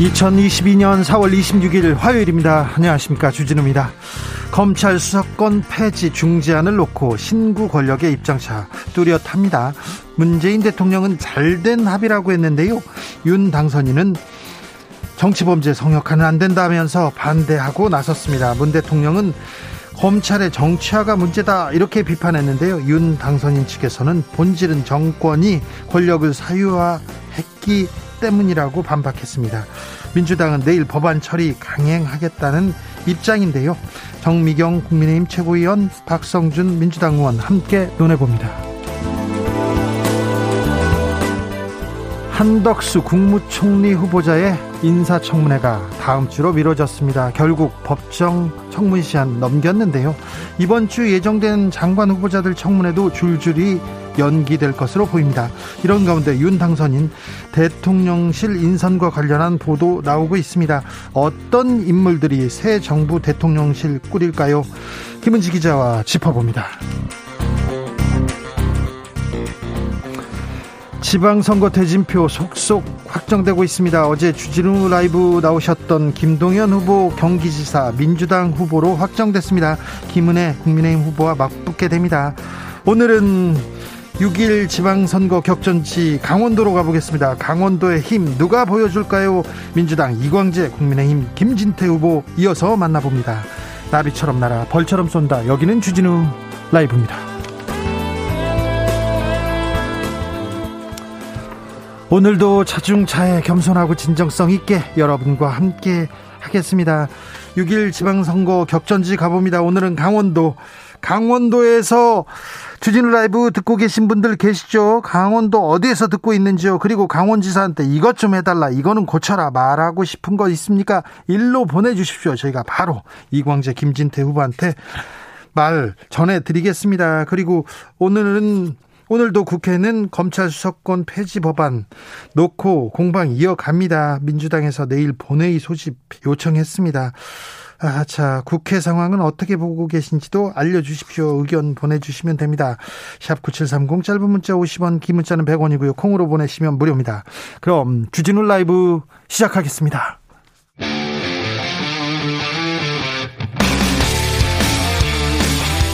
2022년 4월 26일 화요일입니다. 안녕하십니까. 주진우입니다. 검찰 수사권 폐지 중지안을 놓고 신구 권력의 입장차 뚜렷합니다. 문재인 대통령은 잘된 합의라고 했는데요. 윤 당선인은 정치범죄 성역화는 안 된다면서 반대하고 나섰습니다. 문 대통령은 검찰의 정치화가 문제다 이렇게 비판했는데요. 윤 당선인 측에서는 본질은 정권이 권력을 사유화했기 때문이라고 반박했습니다. 민주당은 내일 법안 처리 강행하겠다는 입장인데요. 정미경 국민의힘 최고위원 박성준 민주당 의원 함께 논해봅니다. 한덕수 국무총리 후보자의 인사청문회가 다음 주로 미뤄졌습니다. 결국 법정 청문 시한 넘겼는데요. 이번 주 예정된 장관 후보자들 청문회도 줄줄이 연기될 것으로 보입니다. 이런 가운데 윤 당선인 대통령실 인선과 관련한 보도 나오고 있습니다. 어떤 인물들이 새 정부 대통령실 꾸릴까요? 김은지 기자와 짚어봅니다. 지방선거 대진표 속속 확정되고 있습니다. 어제 주진우 라이브 나오셨던 김동연 후보 경기지사 민주당 후보로 확정됐습니다. 김은혜 국민의힘 후보와 맞붙게 됩니다. 오늘은 6일 지방선거 격전지 강원도로 가보겠습니다. 강원도의 힘 누가 보여줄까요? 민주당 이광재 국민의힘 김진태 후보 이어서 만나봅니다. 나비처럼 날아 벌처럼 쏜다. 여기는 주진우 라이브입니다. 오늘도 자중차에 겸손하고 진정성 있게 여러분과 함께 하겠습니다. 6일 지방선거 격전지 가봅니다. 오늘은 강원도. 강원도에서 주진우 라이브 듣고 계신 분들 계시죠? 강원도 어디에서 듣고 있는지요? 그리고 강원지사한테 이것 좀 해달라. 이거는 고쳐라. 말하고 싶은 거 있습니까? 일로 보내주십시오. 저희가 바로 이광재, 김진태 후보한테 말 전해드리겠습니다. 그리고 오늘은 오늘도 국회는 검찰 수사권 폐지 법안 놓고 공방 이어갑니다. 민주당에서 내일 본회의 소집 요청했습니다. 아, 자, 국회 상황은 어떻게 보고 계신지도 알려주십시오. 의견 보내주시면 됩니다. 샵 9730 짧은 문자 50원, 긴 문자는 100원이고요. 콩으로 보내시면 무료입니다. 그럼 주진우 라이브 시작하겠습니다.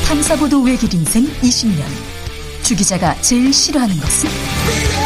탐사보도 외길 인생 20년. 주 기자가 제일 싫어하는 것은?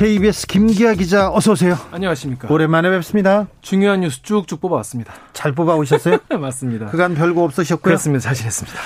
KBS 김기아 기자 어서 오세요. 안녕하십니까. 오랜만에 뵙습니다. 중요한 뉴스 쭉쭉 뽑아왔습니다. 잘 뽑아오셨어요? 맞습니다. 그간 별거 없으셨고요. 그렇습니다. 자신했습니다.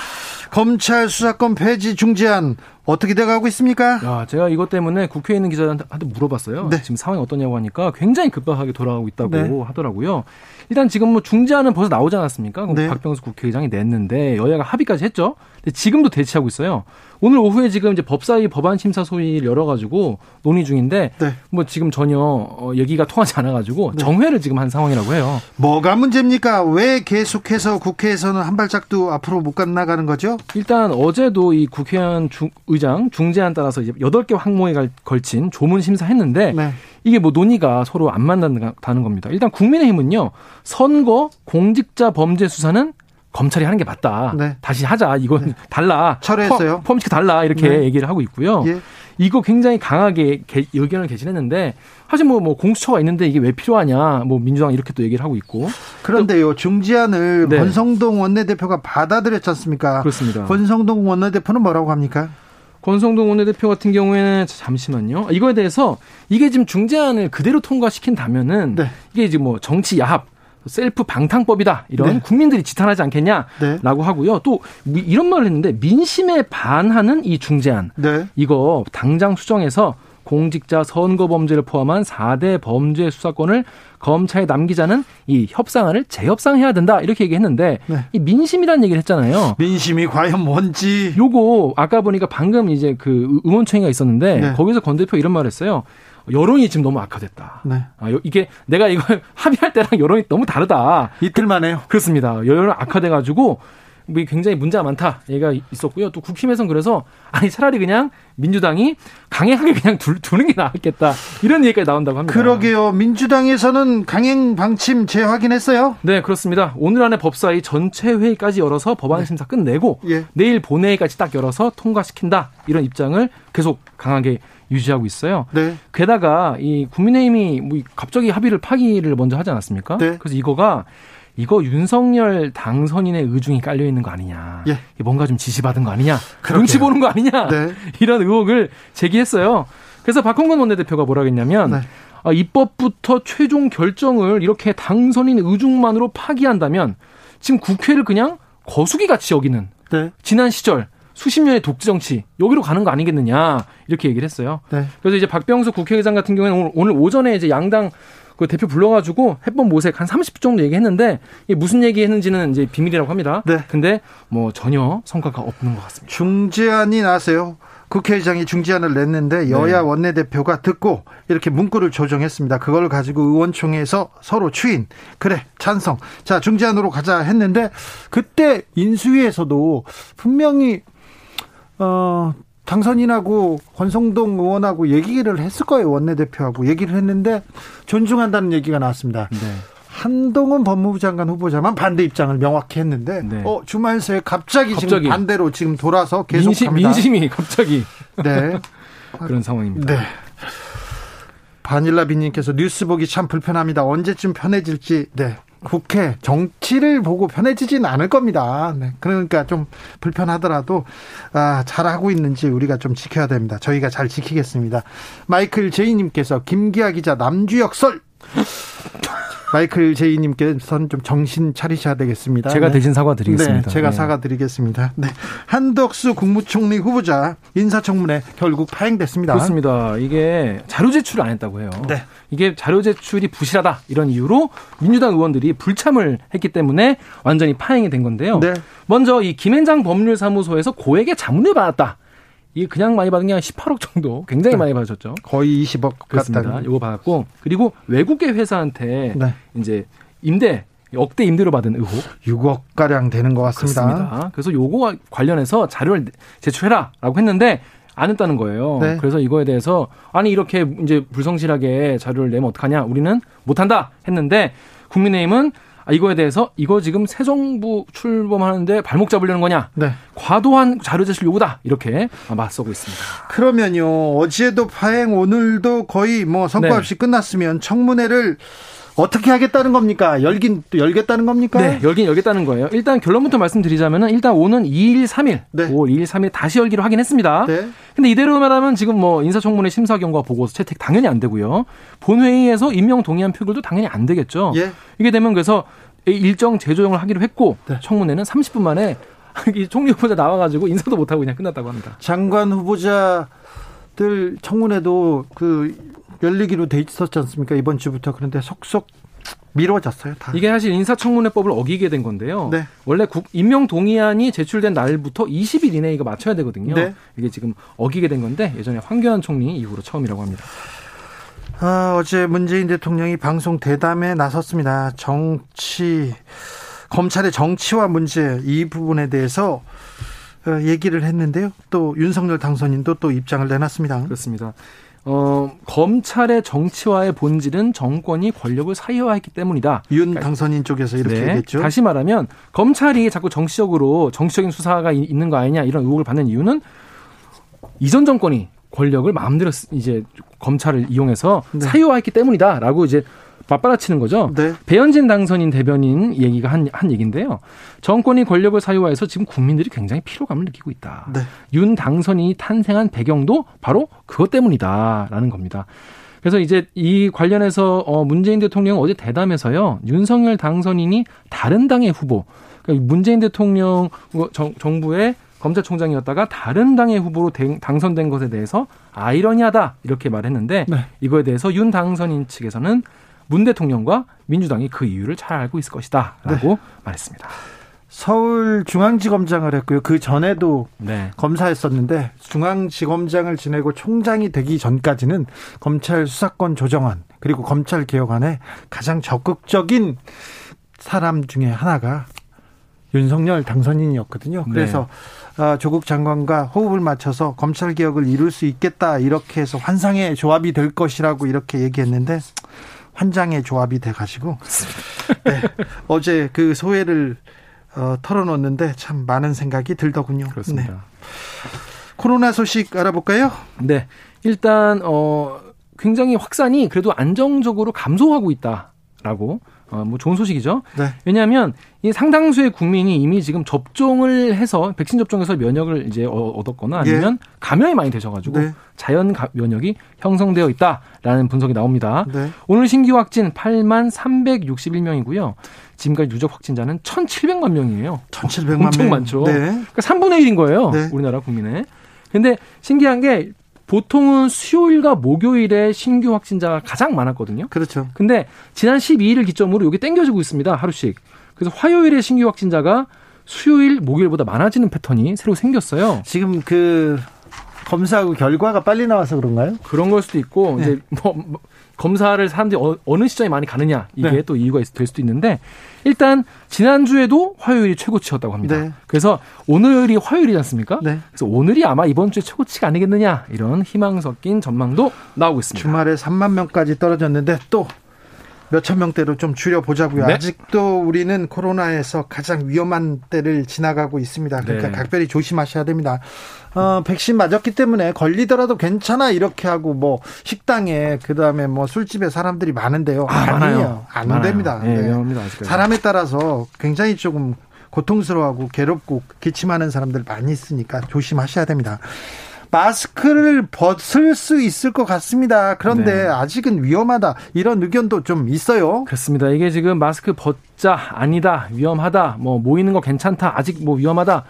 검찰 수사권 폐지 중지안 어떻게 돼가고 있습니까? 야, 제가 이것 때문에 국회에 있는 기자한테 물어봤어요. 네. 지금 상황이 어떠냐고 하니까 굉장히 급박하게 돌아가고 있다고 네. 하더라고요. 일단 지금 뭐 중지안은 벌써 나오지 않았습니까? 네. 박병수 국회의장이 냈는데 여야가 합의까지 했죠. 지금도 대치하고 있어요. 오늘 오후에 지금 이제 법사위 법안 심사 소위를 열어가지고 논의 중인데 네. 뭐 지금 전혀 어, 얘기가 통하지 않아가지고 네. 정회를 지금 한 상황이라고 해요. 뭐가 문제입니까? 왜 계속해서 국회에서는 한 발짝도 앞으로 못 나가는 거죠? 일단 어제도 이 국회의원 중, 의장 중재안 따라서 이제 여덟 개 항목에 걸친 조문 심사했는데 네. 이게 뭐 논의가 서로 안 만난다는 겁니다. 일단 국민의힘은요 선거 공직자 범죄 수사는 검찰이 하는 게 맞다. 네. 다시 하자. 이건 네. 달라. 철회했어요. 펌치크 달라. 이렇게 네. 얘기를 하고 있고요. 예. 이거 굉장히 강하게 개, 의견을 개진했는데 사실 뭐, 뭐 공수처가 있는데 이게 왜 필요하냐. 뭐 민주당 이렇게 또 얘기를 하고 있고. 그런데요. 중지안을 네. 권성동 원내대표가 받아들였지 않습니까? 그렇습니다. 권성동 원내대표는 뭐라고 합니까? 권성동 원내대표 같은 경우에는 잠시만요. 이거에 대해서 이게 지금 중재안을 그대로 통과시킨다면은 네. 이게 지금 뭐 정치 야합 셀프 방탕법이다 이런 네. 국민들이 지탄하지 않겠냐라고 네. 하고요. 또 이런 말을 했는데 민심에 반하는 이 중재안 네. 이거 당장 수정해서 공직자 선거 범죄를 포함한 4대 범죄 수사권을 검찰에 남기자는 이 협상안을 재협상해야 된다 이렇게 얘기했는데 네. 이 민심이라는 얘기를 했잖아요. 민심이 과연 뭔지. 요거 아까 보니까 방금 이제 그 의원총회가 있었는데 네. 거기서 권 대표 이런 말을 했어요. 여론이 지금 너무 악화됐다. 네. 아, 이게 내가 이걸 합의할 때랑 여론이 너무 다르다. 이틀 만에요. 그렇습니다. 여론 악화돼가지고 뭐 굉장히 문제가 많다 얘가 있었고요. 또 국힘에서는 그래서 아니 차라리 그냥 민주당이 강행하게 그냥 둘, 두는 게 나았겠다 이런 얘기까지 나온다고 합니다. 그러게요. 민주당에서는 강행 방침 재확인했어요. 네 그렇습니다. 오늘 안에 법사위 전체 회의까지 열어서 법안 네. 심사 끝내고 예. 내일 본회의까지 딱 열어서 통과시킨다 이런 입장을 계속 강하게 유지하고 있어요. 네. 게다가 이 국민의힘이 뭐 갑자기 합의를 파기를 먼저 하지 않았습니까? 네. 그래서 이거가 이거 윤석열 당선인의 의중이 깔려 있는 거 아니냐. 예. 뭔가 좀 지시받은 거 아니냐. 그렇게요. 눈치 보는 거 아니냐. 네. 이런 의혹을 제기했어요. 그래서 박홍근 원내대표가 뭐라 했냐면 네. 아, 입법부터 최종 결정을 이렇게 당선인 의중만으로 파기한다면 지금 국회를 그냥 거수기 같이 여기는 네. 지난 시절 수십 년의 독재 정치 여기로 가는 거 아니겠느냐 이렇게 얘기를 했어요. 네. 그래서 이제 박병수 국회의장 같은 경우에는 오늘, 오늘 오전에 이제 양당 그 대표 불러가지고 해법 모색 한 30분 정도 얘기했는데 이게 무슨 얘기했는지는 이제 비밀이라고 합니다. 네. 근데 뭐 전혀 성과가 없는 것 같습니다. 중재안이 나세요. 국회의장이 중재안을 냈는데 여야 네. 원내대표가 듣고 이렇게 문구를 조정했습니다. 그걸 가지고 의원총회에서 서로 추인 그래 찬성 자 중재안으로 가자 했는데 그때 인수위에서도 분명히 어 당선인하고 권성동 의원하고 얘기를 했을 거예요. 원내대표하고 얘기를 했는데 존중한다는 얘기가 나왔습니다. 네. 한동훈 법무부 장관 후보자만 반대 입장을 명확히 했는데 네. 어, 주말 새에 갑자기, 갑자기, 지금 반대로 지금 돌아서 계속 민심, 갑니다. 민심이 갑자기 네 그런 상황입니다. 네. 바닐라 비님께서 뉴스 보기 참 불편합니다. 언제쯤 편해질지 네 국회 정치를 보고 편해지지는 않을 겁니다. 네. 그러니까 좀 불편하더라도 아, 잘하고 있는지 우리가 좀 지켜야 됩니다. 저희가 잘 지키겠습니다. 마이클 제이님께서 김기아 기자 남주혁 설 마이클 제이님께서는 좀 정신 차리셔야 되겠습니다. 제가 네. 대신 사과드리겠습니다. 네, 제가 네. 사과드리겠습니다. 네. 한덕수 국무총리 후보자 인사청문회 결국 파행됐습니다. 그렇습니다. 이게 자료 제출을 안 했다고 해요. 네. 이게 자료 제출이 부실하다 이런 이유로 민주당 의원들이 불참을 했기 때문에 완전히 파행이 된 건데요. 네. 먼저 이 김앤장 법률사무소에서 고액의 자문을 받았다. 이게 그냥 많이 받은 게 한 18억 정도 굉장히 네. 많이 받으셨죠. 거의 20억 그렇습니다. 이거 받았고 그리고 외국계 회사한테 네. 이제 임대 억대 임대로 받은 의혹 6억 가량 되는 것 같습니다. 그렇습니다. 그래서 요거와 관련해서 자료를 제출해라라고 했는데 안 했다는 거예요. 네. 그래서 이거에 대해서 아니 이렇게 이제 불성실하게 자료를 내면 어떡하냐? 우리는 못 한다 했는데 국민의힘은 아, 이거에 대해서 이거 지금 새 정부 출범하는데 발목 잡으려는 거냐? 네. 과도한 자료 제출 요구다. 이렇게 맞서고 있습니다. 그러면요. 어제도 파행 오늘도 거의 뭐 성과 네. 없이 끝났으면 청문회를 어떻게 하겠다는 겁니까? 열긴 또 열겠다는 겁니까? 네, 열긴 열겠다는 거예요. 일단 결론부터 말씀드리자면은 일단 오는 2일 3일, 네. 5월 2일 3일 다시 열기로 하긴 했습니다. 네. 근데 이대로 말하면 지금 뭐 인사청문회 심사 경과 보고서 채택 당연히 안 되고요. 본회의에서 임명 동의안 표결도 당연히 안 되겠죠. 예. 이게 되면 그래서 일정 재조정을 하기로 했고 네. 청문회는 30분 만에 이 총리 후보자 나와가지고 인사도 못하고 그냥 끝났다고 합니다. 장관 후보자들 청문회도 그 열리기로 돼 있었지 않습니까? 이번 주부터 그런데 속속 미뤄졌어요. 다. 이게 사실 인사청문회법을 어기게 된 건데요. 네. 원래 국, 임명 동의안이 제출된 날부터 20일 이내에 이거 맞춰야 되거든요. 네. 이게 지금 어기게 된 건데 예전에 황교안 총리 이후로 처음이라고 합니다. 아, 어제 문재인 대통령이 방송 대담에 나섰습니다. 정치 검찰의 정치와 문제 이 부분에 대해서 어, 얘기를 했는데요. 또 윤석열 당선인도 또 입장을 내놨습니다. 그렇습니다. 어, 검찰의 정치화의 본질은 정권이 권력을 사유화했기 때문이다. 윤 그러니까 당선인 쪽에서 이렇게 네, 얘기했죠. 다시 말하면 검찰이 자꾸 정치적으로 정치적인 수사가 있는 거 아니냐 이런 의혹을 받는 이유는 이전 정권이 권력을 마음대로 이제 검찰을 이용해서 네. 사유화했기 때문이다라고 이제 맞받아치는 거죠. 네. 배현진 당선인 대변인 얘기가 한, 한 얘기인데요. 정권이 권력을 사유화해서 지금 국민들이 굉장히 피로감을 느끼고 있다. 네. 윤 당선인이 탄생한 배경도 바로 그것 때문이다라는 겁니다. 그래서 이제 이 관련해서 어 문재인 대통령 어제 대담에서요 윤석열 당선인이 다른 당의 후보, 그러니까 문재인 대통령 정, 정부의 검찰총장이었다가 다른 당의 후보로 당선된 것에 대해서 아이러니하다 이렇게 말했는데 네. 이거에 대해서 윤 당선인 측에서는 문 대통령과 민주당이 그 이유를 잘 알고 있을 것이다라고 네. 말했습니다. 서울중앙지검장을 했고요. 그 전에도 네. 검사했었는데 중앙지검장을 지내고 총장이 되기 전까지는 검찰 수사권 조정안 그리고 검찰 개혁안에 가장 적극적인 사람 중에 하나가 윤석열 당선인이었거든요. 네. 그래서 네. 조국 장관과 호흡을 맞춰서 검찰 개혁을 이룰 수 있겠다 이렇게 해서 환상의 조합이 될 것이라고 이렇게 얘기했는데 환장의 조합이 돼 가지고 네. 어제 그 소회를 어, 털어놓는데 참 많은 생각이 들더군요. 그렇습니다. 네. 코로나 소식 알아볼까요? 네. 일단 어 굉장히 확산이 그래도 안정적으로 감소하고 있다라고 어, 뭐 좋은 소식이죠. 네. 왜냐하면 이 상당수의 국민이 이미 지금 접종을 해서 백신 접종해서 면역을 이제 얻었거나 아니면 예. 감염이 많이 되셔가지고 네. 자연 면역이 형성되어 있다라는 분석이 나옵니다. 네. 오늘 신규 확진 8만 361명이고요. 지금까지 누적 확진자는 1,700만 명이에요. 1,700만 엄청 명. 많죠. 네. 그러니까 3분의 1인 거예요. 네. 우리나라 국민의. 근데 신기한 게 보통은 수요일과 목요일에 신규 확진자가 가장 많았거든요. 그렇죠. 근데 지난 12일을 기점으로 여기 땡겨지고 있습니다. 하루씩. 그래서 화요일에 신규 확진자가 수요일, 목요일보다 많아지는 패턴이 새로 생겼어요. 지금 그 검사하고 결과가 빨리 나와서 그런가요? 그런 걸 수도 있고 네. 이제 뭐, 뭐 검사를 사람들이 어, 느 시점에 많이 가느냐 이게 네. 또 이유가 될 수도 있는데 일단 지난주에도 화요일이 최고치였다고 합니다. 네. 그래서 오늘이 화요일이지 않습니까? 네. 그래서 오늘이 아마 이번 주에 최고치가 아니겠느냐 이런 희망 섞인 전망도 나오고 있습니다. 주말에 3만 명까지 떨어졌는데 또 몇천 명대로 좀 줄여보자고요. 네. 아직도 우리는 코로나에서 가장 위험한 때를 지나가고 있습니다. 그러니까 네. 각별히 조심하셔야 됩니다. 어, 백신 맞았기 때문에 걸리더라도 괜찮아 이렇게 하고 뭐 식당에 그다음에 뭐 술집에 사람들이 많은데요. 아, 아니에요. 안 많아요. 됩니다. 네, 네. 위험합니다. 사람에 따라서 굉장히 조금 고통스러워하고 괴롭고 기침하는 사람들 많이 있으니까 조심하셔야 됩니다. 마스크를 벗을 수 있을 것 같습니다. 그런데 네. 아직은 위험하다 이런 의견도 좀 있어요. 그렇습니다. 이게 지금 마스크 벗자 아니다 위험하다 뭐 모이는 거 괜찮다 아직 뭐 위험하다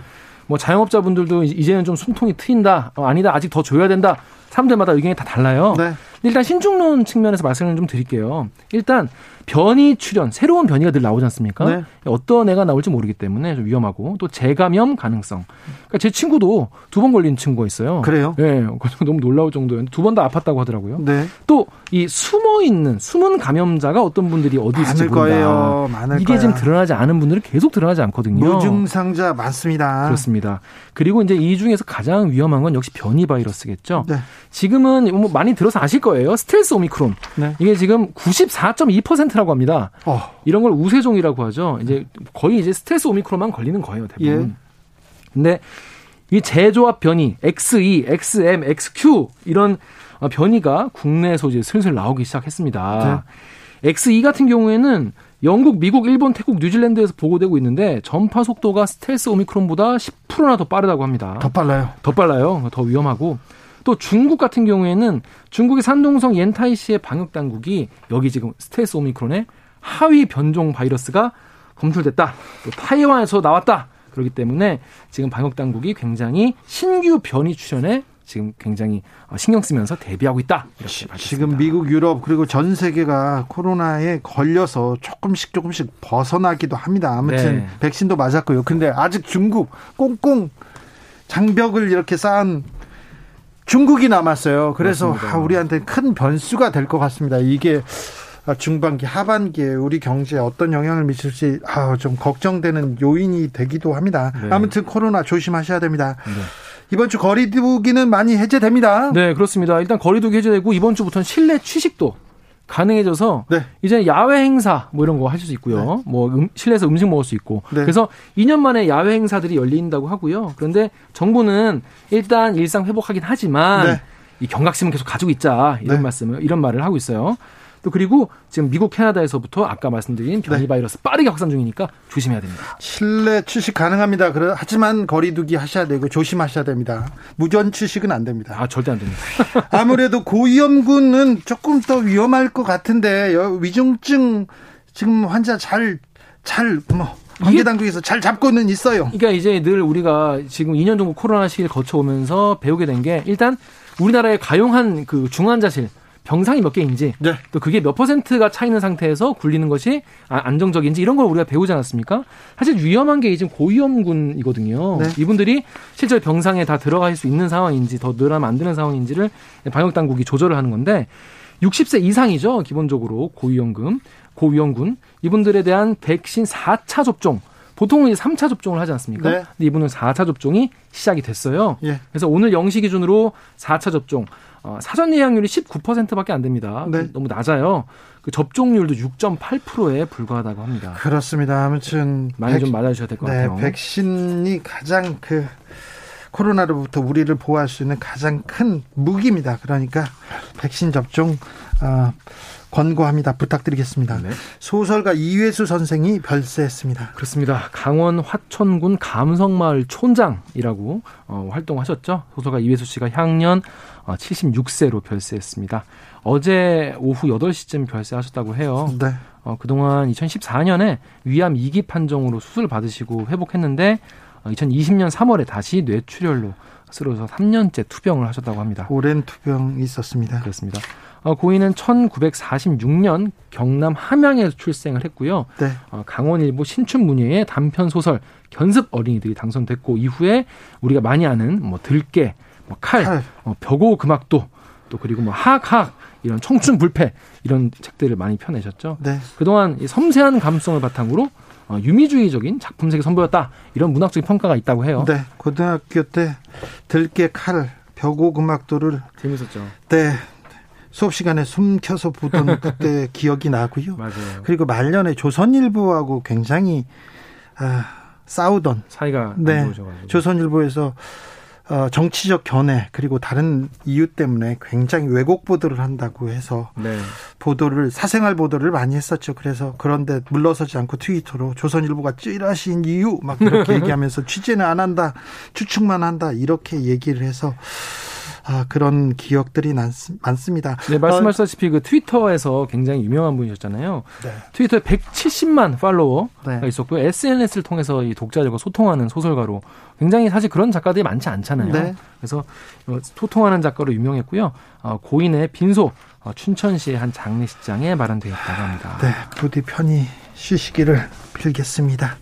뭐 자영업자분들도 이제는 좀 숨통이 트인다 어, 아니다 아직 더 줘야 된다 사람들마다 의견이 다 달라요. 네. 일단 신중론 측면에서 말씀을 좀 드릴게요. 일단 변이 출현, 새로운 변이가 늘 나오지 않습니까? 네. 어떤 애가 나올지 모르기 때문에 좀 위험하고 또 재감염 가능성. 그러니까 제 친구도 두 번 걸린 친구가 있어요. 그래요? 네, 너무 놀라울 정도였는데 두 번 다 아팠다고 하더라고요. 네. 또 이 숨어 있는 숨은 감염자가 어떤 분들이 어디 있을지 모른다. 거예요. 많을 이게 거야. 지금 드러나지 않은 분들은 계속 드러나지 않거든요. 무증상자 많습니다. 그렇습니다. 그리고 이제 이 중에서 가장 위험한 건 역시 변이 바이러스겠죠. 네. 지금은 뭐 많이 들어서 아실 거예요. 스텔스 오미크론. 네. 이게 지금 94.2%라고 합니다. 어. 이런 걸 우세종이라고 하죠. 이제 거의 이제 스텔스 오미크론만 걸리는 거예요, 대부분. 예. 근데 이 재조합 변이 XE, XM, XQ 이런 변이가 국내에서 이제 슬슬 나오기 시작했습니다. 네. XE 같은 경우에는 영국, 미국, 일본, 태국, 뉴질랜드에서 보고되고 있는데 전파 속도가 스텔스 오미크론보다 10%나 더 빠르다고 합니다. 더 빨라요. 더 빨라요. 더 위험하고 또 중국 같은 경우에는 중국의 산동성 옌타이시의 방역 당국이 여기 지금 스텔스 오미크론의 하위 변종 바이러스가 검출됐다. 또 타이완에서 나왔다. 그렇기 때문에 지금 방역 당국이 굉장히 신규 변이 출현에 지금 굉장히 신경 쓰면서 대비하고 있다. 이렇게 밝혔습니다. 지금 미국, 유럽 그리고 전 세계가 코로나에 걸려서 조금씩 조금씩 벗어나기도 합니다. 아무튼 네. 백신도 맞았고요. 근데 아직 중국 꽁꽁 장벽을 이렇게 쌓은 중국이 남았어요. 그래서 아, 우리한테 큰 변수가 될 것 같습니다. 이게 중반기, 하반기에 우리 경제에 어떤 영향을 미칠지 아, 좀 걱정되는 요인이 되기도 합니다. 네. 아무튼 코로나 조심하셔야 됩니다. 네. 이번 주 거리두기는 많이 해제됩니다. 네, 그렇습니다. 일단 거리두기 해제되고 이번 주부터는 실내 취식도 가능해져서 네. 이제 야외 행사 뭐 이런 거 하실 수 있고요. 네. 뭐 음, 실내에서 음식 먹을 수 있고. 네. 그래서 2년 만에 야외 행사들이 열린다고 하고요. 그런데 정부는 일단 일상 회복하긴 하지만 네. 이 경각심은 계속 가지고 있자 이런 네. 말씀을 이런 말을 하고 있어요. 또 그리고 지금 미국 캐나다에서부터 아까 말씀드린 변이 네. 바이러스 빠르게 확산 중이니까 조심해야 됩니다. 실내 취식 가능합니다. 하지만 거리두기 하셔야 되고 조심하셔야 됩니다. 무전 취식은 안 됩니다. 아 절대 안 됩니다. 아무래도 고위험군은 조금 더 위험할 것 같은데 위중증 지금 환자 잘 잘뭐 관계 당국에서 잘 잡고는 있어요. 그러니까 이제 늘 우리가 지금 2년 정도 코로나 시기를 거쳐오면서 배우게 된 게 일단 우리나라의 가용한 그 중환자실 병상이 몇 개인지 네. 또 그게 몇 퍼센트가 차 있는 상태에서 굴리는 것이 아, 안정적인지 이런 걸 우리가 배우지 않았습니까? 사실 위험한 게 지금 고위험군이거든요. 네. 이분들이 실제로 병상에 다 들어갈 수 있는 상황인지 더 늘어나면 안 되는 상황인지를 방역 당국이 조절을 하는 건데 60세 이상이죠. 기본적으로 고위험군. 고위험군 이분들에 대한 백신 4차 접종 보통은 이제 3차 접종을 하지 않습니까? 네. 근데 이분은 4차 접종이 시작이 됐어요. 예. 그래서 오늘 0시 기준으로 4차 접종 어, 사전 예약률이 19%밖에 안 됩니다. 네. 너무 낮아요. 그 접종률도 6.8%에 불과하다고 합니다. 그렇습니다. 아무튼 많이 백, 좀 맞아주셔야 될것 네, 같아요. 백신이 가장 그 코로나로부터 우리를 보호할 수 있는 가장 큰 무기입니다. 그러니까 백신 접종 어, 권고합니다. 부탁드리겠습니다. 네. 소설가 이회수 선생이 별세했습니다. 그렇습니다. 강원 화천군 감성마을 촌장이라고 어, 활동하셨죠. 소설가 이회수 씨가 향년 어, 76세로 별세했습니다. 어제 오후 8시쯤 별세하셨다고 해요. 네. 어, 그동안 2014년에 위암 2기 판정으로 수술 받으시고 회복했는데 어, 2020년 3월에 다시 뇌출혈로 쓰러져서 3년째 투병을 하셨다고 합니다. 오랜 투병이 있었습니다. 그렇습니다. 어, 고인은 1946년 경남 함양에서 출생을 했고요. 네. 어, 강원일보 신춘문예의 단편 소설 견습 어린이들이 당선됐고 이후에 우리가 많이 아는 뭐 들깨, 뭐 칼, 칼. 어, 벽오 금악도 또 그리고 뭐 하학 이런 청춘 불패 이런 책들을 많이 펴내셨죠. 네. 그동안 이 섬세한 감성을 바탕으로 어, 유미주의적인 작품색이 선보였다 이런 문학적인 평가가 있다고 해요. 네, 고등학교 때 들깨 칼 벽오 금악도를 재밌었죠. 네, 수업 시간에 숨겨서 보던 그때 기억이 나고요. 맞아요. 그리고 말년에 조선일보하고 굉장히 아, 싸우던 사이가 네, 조선일보에서 어, 정치적 견해 그리고 다른 이유 때문에 굉장히 왜곡 보도를 한다고 해서 네. 보도를 사생활 보도를 많이 했었죠. 그래서 그런데 물러서지 않고 트위터로 조선일보가 찌라신 이유 막 그렇게 얘기하면서 취재는 안 한다, 추측만 한다 이렇게 얘기를 해서 아, 그런 기억들이 많습니다. 네, 말씀하셨다시피 그 트위터에서 굉장히 유명한 분이셨잖아요. 네. 트위터에 170만 팔로워가 네. 있었고요. SNS를 통해서 이 독자들과 소통하는 소설가로 굉장히 사실 그런 작가들이 많지 않잖아요. 네. 그래서 소통하는 작가로 유명했고요. 어, 고인의 빈소 어, 춘천시의 한 장례식장에 마련되었다고 합니다. 네, 부디 편히 쉬시기를 빌겠습니다.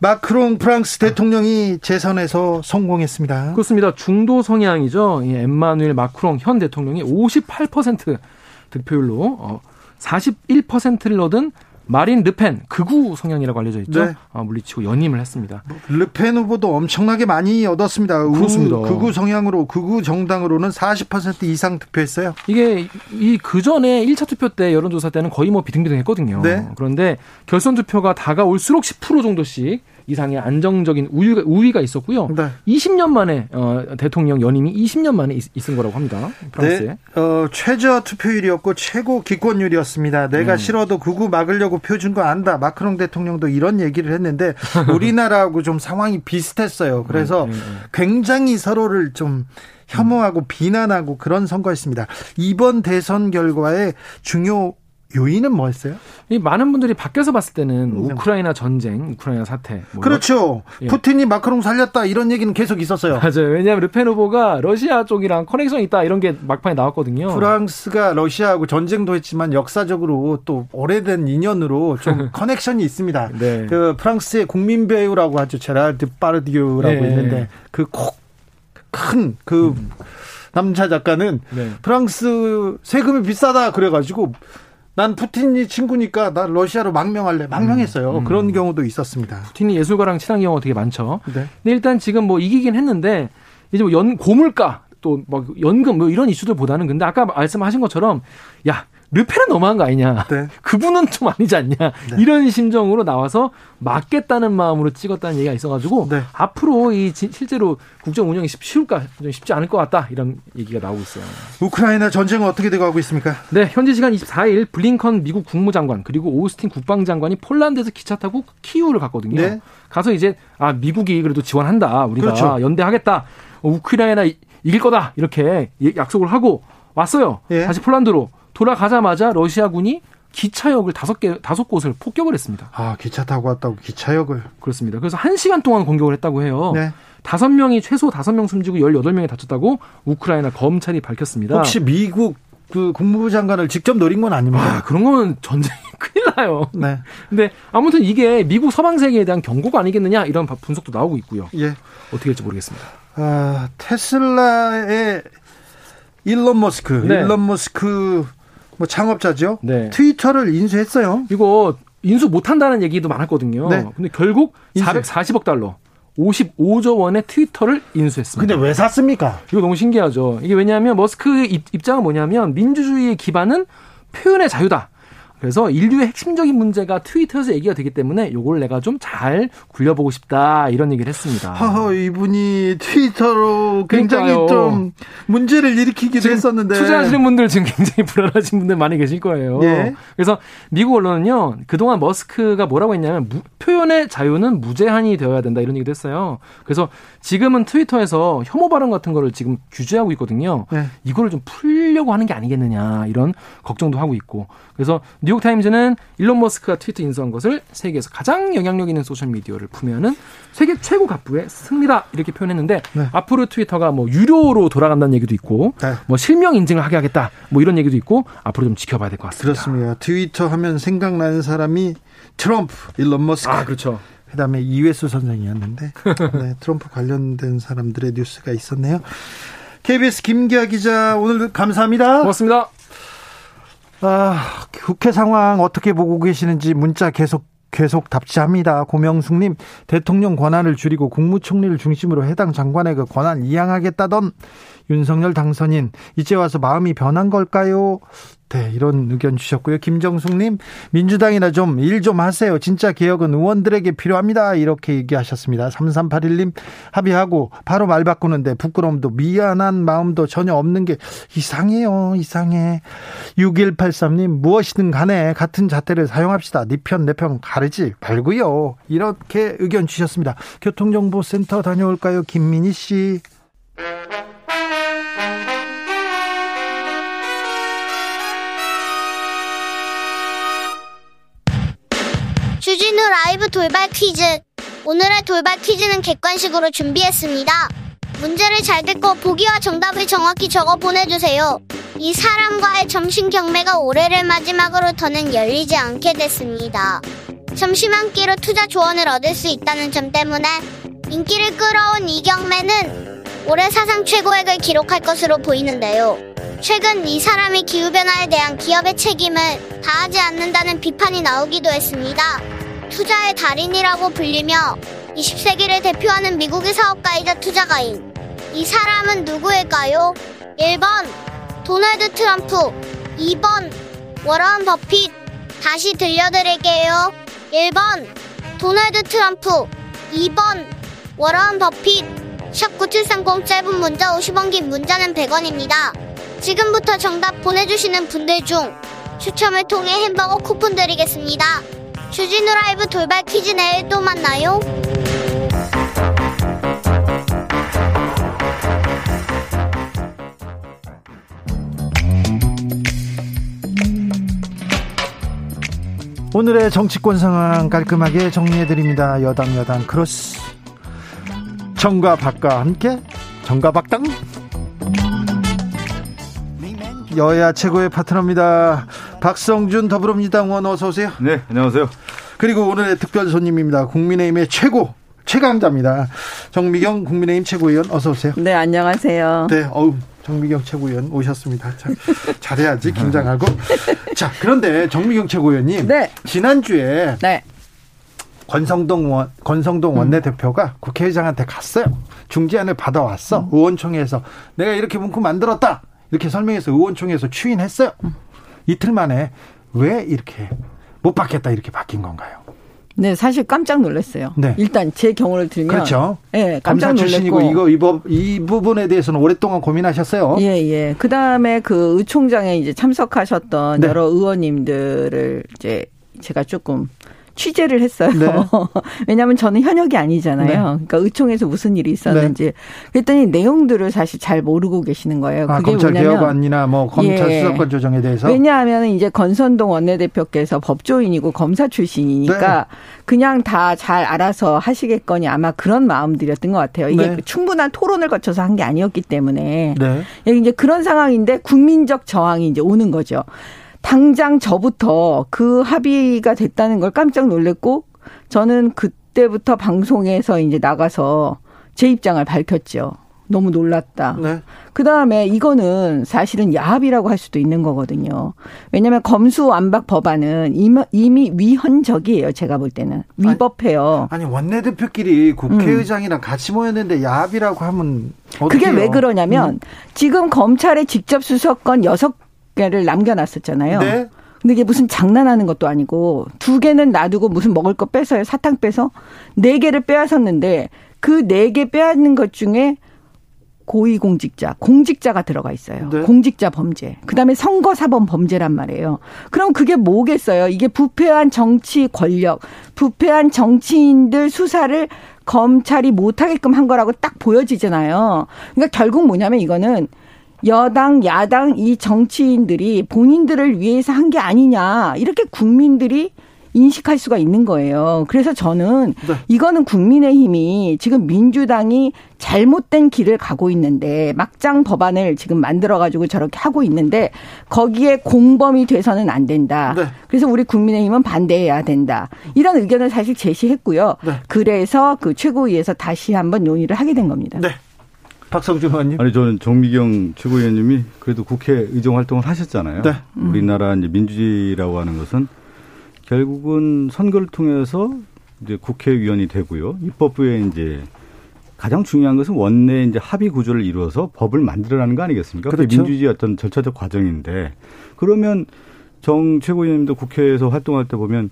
마크롱 프랑스 대통령이 재선에서 성공했습니다. 그렇습니다. 중도 성향이죠. 엠마누엘 마크롱 현 대통령이 58% 득표율로 어, 41%를 얻은 마린 르펜 극우 성향이라고 알려져 있죠. 네. 어, 물리치고 연임을 했습니다. 뭐, 르펜 후보도 엄청나게 많이 얻었습니다. 그렇습니다. 극우 성향으로 극우 정당으로는 40% 이상 득표했어요. 이게 이 그 전에 1차 투표 때 여론조사 때는 거의 뭐 비등비등했거든요. 네. 그런데 결선 투표가 다가올수록 10% 정도씩 이상의 안정적인 우위가, 우위가 있었고요. 네. 20년 만에 어, 대통령 연임이 20년 만에 있, 있은 거라고 합니다. 프랑스에. 네. 어, 최저 투표율이었고 최고 기권율이었습니다. 내가 음. 싫어도 극우 막으려고 표 준 거 안다. 마크롱 대통령도 이런 얘기를 했는데 우리나라하고 좀 상황이 비슷했어요. 그래서 음. 굉장히 서로를 좀 혐오하고 비난하고 그런 선거였습니다. 이번 대선 결과에 중요 요인은 뭐였어요? 이 많은 분들이 밖에서 봤을 때는 음. 우크라이나 전쟁, 우크라이나 사태. 뭐 그렇죠. 예. 푸틴이 마크롱 살렸다 이런 얘기는 계속 있었어요. 맞아요. 왜냐하면 르펜 후보가 러시아 쪽이랑 커넥션이 있다 이런 게 막판에 나왔거든요. 프랑스가 러시아하고 전쟁도 했지만 역사적으로 또 오래된 인연으로 좀 커넥션이 있습니다. 네. 그 프랑스의 국민 배우라고 하죠. 제라르 드파르디유라고 네. 있는데 그 코 큰 그 그 음. 남자 작가는 네. 프랑스 세금이 비싸다 그래가지고 난 푸틴이 친구니까 나 러시아로 망명할래. 망명했어요. 음, 음. 그런 경우도 있었습니다. 푸틴이 예술가랑 친한 경우가 되게 많죠. 네. 근데 일단 지금 뭐 이기긴 했는데 이제 뭐 연 고물가 또 막 연금 뭐 이런 이슈들보다는 근데 아까 말씀하신 것처럼 야 르페는 너무한 거 아니냐. 네. 그분은 좀 아니지 않냐. 네. 이런 심정으로 나와서 막겠다는 마음으로 찍었다는 얘기가 있어가지고 네. 앞으로 이 실제로 국정 운영이 쉬울까 좀 쉽지 않을 것 같다 이런 얘기가 나오고 있어요. 우크라이나 전쟁은 어떻게 돼가고 있습니까? 네, 현지 시간 24일 블링컨 미국 국무장관 그리고 오스틴 국방장관이 폴란드에서 기차 타고 키우를 갔거든요. 네. 가서 이제 아 미국이 그래도 지원한다 우리가 그렇죠. 연대하겠다 우크라이나 이길 거다 이렇게 약속을 하고 왔어요. 예. 다시 폴란드로 돌아가자마자 러시아군이 기차역을 다섯 개 다섯 곳을 폭격을 했습니다. 아 기차 타고 왔다고 기차역을 그렇습니다. 그래서 한 시간 동안 공격을 했다고 해요. 네. 다섯 명이 최소 다섯 명 숨지고 열여덟 명이 다쳤다고 우크라이나 검찰이 밝혔습니다. 혹시 미국 그 국무부 장관을 직접 노린 건 아닙니까? 아, 그런 거는 전쟁이 큰일 나요. 네. 근데 아무튼 이게 미국 서방 세계에 대한 경고가 아니겠느냐 이런 분석도 나오고 있고요. 예. 어떻게 될지 모르겠습니다. 아, 테슬라의 일론 머스크, 네. 일론 머스크 뭐 창업자죠. 네. 트위터를 인수했어요. 이거 인수 못 한다는 얘기도 많았거든요. 네. 근데 결국 인수. 440억 달러 55조 원의 트위터를 인수했습니다. 근데 왜 샀습니까? 이거 너무 신기하죠. 이게 왜냐하면 머스크의 입장은 뭐냐면 민주주의의 기반은 표현의 자유다. 그래서 인류의 핵심적인 문제가 트위터에서 얘기가 되기 때문에 요걸 내가 좀 잘 굴려보고 싶다 이런 얘기를 했습니다. 허허 이분이 트위터로 굉장히 그러니까요. 좀 문제를 일으키기도 했었는데 투자하시는 분들 지금 굉장히 불안하신 분들 많이 계실 거예요. 예. 그래서 미국 언론은요 그동안 머스크가 뭐라고 했냐면 무, 표현의 자유는 무제한이 되어야 된다 이런 얘기도 했어요. 그래서 지금은 트위터에서 혐오 발언 같은 거를 지금 규제하고 있거든요. 예. 이거를 좀 풀려고 하는 게 아니겠느냐 이런 걱정도 하고 있고 그래서 뉴욕타임즈는 일론 머스크가 트위터 인수한 것을 세계에서 가장 영향력 있는 소셜미디어를 품에하는 세계 최고 갑부의 승리다 이렇게 표현했는데 네. 앞으로 트위터가 뭐 유료로 돌아간다는 얘기도 있고 네. 뭐 실명 인증을 하게 하겠다 뭐 이런 얘기도 있고 앞으로 좀 지켜봐야 될 것 같습니다. 그렇습니다. 트위터 하면 생각나는 사람이 트럼프, 일론 머스크. 아 그렇죠. 그다음에 이회수 선생이었는데 네, 트럼프 관련된 사람들의 뉴스가 있었네요. KBS 김기아 기자 오늘 감사합니다. 고맙습니다. 아, 국회 상황 어떻게 보고 계시는지 문자 계속 계속 답지합니다. 고명숙님, 대통령 권한을 줄이고 국무총리를 중심으로 해당 장관의 그 권한 이양하겠다던 윤석열 당선인, 이제 와서 마음이 변한 걸까요? 네, 이런 의견 주셨고요. 김정숙님, 민주당이나 좀일좀 하세요. 진짜 개혁은 의원들에게 필요합니다. 이렇게 얘기하셨습니다. 3381님, 합의하고 바로 말 바꾸는데 부끄러움도 미안한 마음도 전혀 없는 게 이상해요. 이상해. 6183님, 무엇이든 간에 같은 잣대를 사용합시다. 네 편, 내 편 가르지 말고요. 이렇게 의견 주셨습니다. 교통정보센터 다녀올까요? 김민희 씨. 주진우 라이브 돌발 퀴즈. 오늘의 돌발 퀴즈는 객관식으로 준비했습니다. 문제를 잘 듣고 보기와 정답을 정확히 적어 보내주세요. 이 사람과의 점심 경매가 올해를 마지막으로 더는 열리지 않게 됐습니다. 점심 한 끼로 투자 조언을 얻을 수 있다는 점 때문에 인기를 끌어온 이 경매는 올해 사상 최고액을 기록할 것으로 보이는데요. 최근 이 사람이 기후변화에 대한 기업의 책임을 다하지 않는다는 비판이 나오기도 했습니다. 투자의 달인이라고 불리며 20세기를 대표하는 미국의 사업가이자 투자가인 이 사람은 누구일까요? 1번 도널드 트럼프. 2번 워런 버핏. 다시 들려드릴게요. 1번 도널드 트럼프. 2번 워런 버핏. 샵9730 짧은 문자 50원 긴 문자는 100원입니다. 지금부터 정답 보내주시는 분들 중 추첨을 통해 햄버거 쿠폰 드리겠습니다 주진우 라이브 돌발 퀴즈 내일 또 만나요. 오늘의 정치권 상황 깔끔하게 정리해드립니다. 여당 야당 크로스 정과 박과 함께 정과 박당 여야 최고의 파트너입니다. 박성준 더불어민주당 의원 어서 오세요. 네, 안녕하세요. 그리고 오늘의 특별 손님입니다. 국민의힘의 최고 최강자입니다. 정미경 국민의힘 최고위원 어서 오세요. 네, 안녕하세요. 네, 어우 정미경 최고위원 오셨습니다. 자, 잘해야지 긴장하고. 자, 그런데 정미경 최고위원님, 네. 지난주에 네. 권성동 원, 권성동 음. 원내대표가 국회의장한테 갔어요. 중재안을 받아왔어. 음. 의원총회에서 내가 이렇게 문구 만들었다. 이렇게 설명해서 의원총회에서 추인했어요. 음. 이틀 만에 왜 이렇게 못 받겠다 이렇게 바뀐 건가요? 네, 사실 깜짝 놀랐어요. 네. 일단 제 경우를 들면 그렇죠. 네, 깜짝 출신이고 이거 이, 법, 이 부분에 대해서는 오랫동안 고민하셨어요. 예, 예. 그다음에 그 의총장에 이제 참석하셨던 네. 여러 의원님들을 이제 제가 조금 취재를 했어요. 네. 왜냐하면 저는 현역이 아니잖아요. 네. 그러니까 의총에서 무슨 일이 있었는지. 네. 그랬더니 내용들을 사실 잘 모르고 계시는 거예요. 아, 그게 검찰 개혁안이나 뭐 검찰 예. 수사권 조정에 대해서. 왜냐하면 이제 건선동 원내대표께서 법조인이고 검사 출신이니까 네. 그냥 다 잘 알아서 하시겠거니 아마 그런 마음들이었던 것 같아요. 이게 네. 충분한 토론을 거쳐서 한 게 아니었기 때문에. 네. 이제 그런 상황인데 국민적 저항이 이제 오는 거죠. 당장 저부터 그 합의가 됐다는 걸 깜짝 놀랐고 저는 그때부터 방송에서 이제 나가서 제 입장을 밝혔죠. 너무 놀랐다. 네. 그 다음에 이거는 사실은 야합이라고 할 수도 있는 거거든요. 왜냐하면 검수완박 법안은 이미 위헌적이에요. 제가 볼 때는 위법해요. 아니, 아니 원내대표끼리 국회의장이랑 음. 같이 모였는데 야합이라고 하면 어떡해요? 그게 왜 그러냐면 음. 지금 검찰의 직접 수사권 여섯 개를 남겨놨었잖아요. 네. 근데 이게 무슨 장난하는 것도 아니고 두 개는 놔두고 무슨 먹을 거 뺏어요. 사탕 빼서 네 개를 빼앗았는데 그 네 개 빼앗는 것 중에 고위공직자, 공직자가 들어가 있어요. 네. 공직자 범죄. 그다음에 선거사범 범죄란 말이에요. 그럼 그게 뭐겠어요? 이게 부패한 정치 권력, 부패한 정치인들 수사를 검찰이 못하게끔 한 거라고 딱 보여지잖아요. 그러니까 결국 뭐냐면 이거는 여당, 야당 이 정치인들이 본인들을 위해서 한 게 아니냐. 이렇게 국민들이 인식할 수가 있는 거예요. 그래서 저는 네. 이거는 국민의힘이 지금 민주당이 잘못된 길을 가고 있는데 막장 법안을 지금 만들어 가지고 저렇게 하고 있는데 거기에 공범이 돼서는 안 된다. 네. 그래서 우리 국민의힘은 반대해야 된다. 이런 의견을 사실 제시했고요. 네. 그래서 그 최고위에서 다시 한번 논의를 하게 된 겁니다. 네. 박성준 의원님. 아니 저는 정미경 최고위원님이 그래도 국회 의정 활동을 하셨잖아요. 네. 음. 우리나라 이제 민주주의라고 하는 것은 결국은 선거를 통해서 이제 국회의원이 되고요. 입법부에 이제 가장 중요한 것은 원내 이제 합의 구조를 이루어서 법을 만들어라는 거 아니겠습니까? 그렇죠. 민주주의 어떤 절차적 과정인데 그러면 정 최고위원님도 국회에서 활동할 때 보면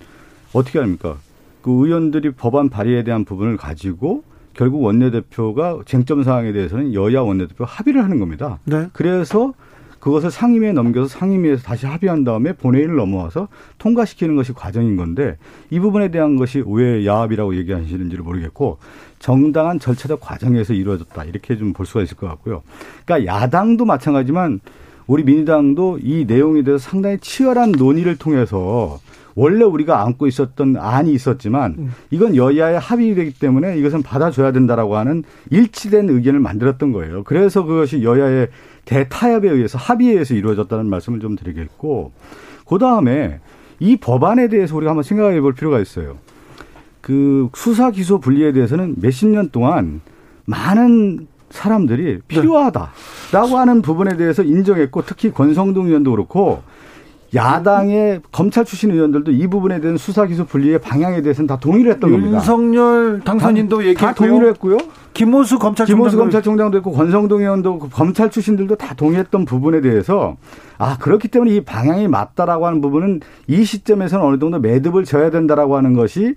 어떻게 합니까? 그 의원들이 법안 발의에 대한 부분을 가지고 결국 원내대표가 쟁점 사항에 대해서는 여야 원내대표 합의를 하는 겁니다. 네. 그래서 그것을 상임위에 넘겨서 상임위에서 다시 합의한 다음에 본회의를 넘어와서 통과시키는 것이 과정인 건데 이 부분에 대한 것이 왜 야합이라고 얘기하시는지를 모르겠고 정당한 절차적 과정에서 이루어졌다 이렇게 좀 볼 수가 있을 것 같고요. 그러니까 야당도 마찬가지만 우리 민주당도 이 내용에 대해서 상당히 치열한 논의를 통해서 원래 우리가 안고 있었던 안이 있었지만 음. 이건 여야의 합의되기 때문에 이것은 받아줘야 된다라고 하는 일치된 의견을 만들었던 거예요. 그래서 그것이 여야의 대타협에 의해서 합의에 의해서 이루어졌다는 말씀을 좀 드리겠고 그 다음에 이 법안에 대해서 우리가 한번 생각해 볼 필요가 있어요. 그 수사 기소 분리에 대해서는 몇십 년 동안 많은 사람들이 필요하다라고 하는 부분에 대해서 인정했고 특히 권성동 의원도 그렇고 야당의 검찰 출신 의원들도 이 부분에 대한 수사 기소 분리의 방향에 대해서는 다 동의를 했던 겁니다. 윤석열 당선인도 얘기했고요. 다 동의를 했고요. 김호수 검찰총장도 김호수 검찰총장도 했고 권성동 의원도 그 검찰 출신들도 다 동의했던 부분에 대해서 아 그렇기 때문에 이 방향이 맞다라고 하는 부분은 이 시점에서는 어느 정도 매듭을 져야 된다라고 하는 것이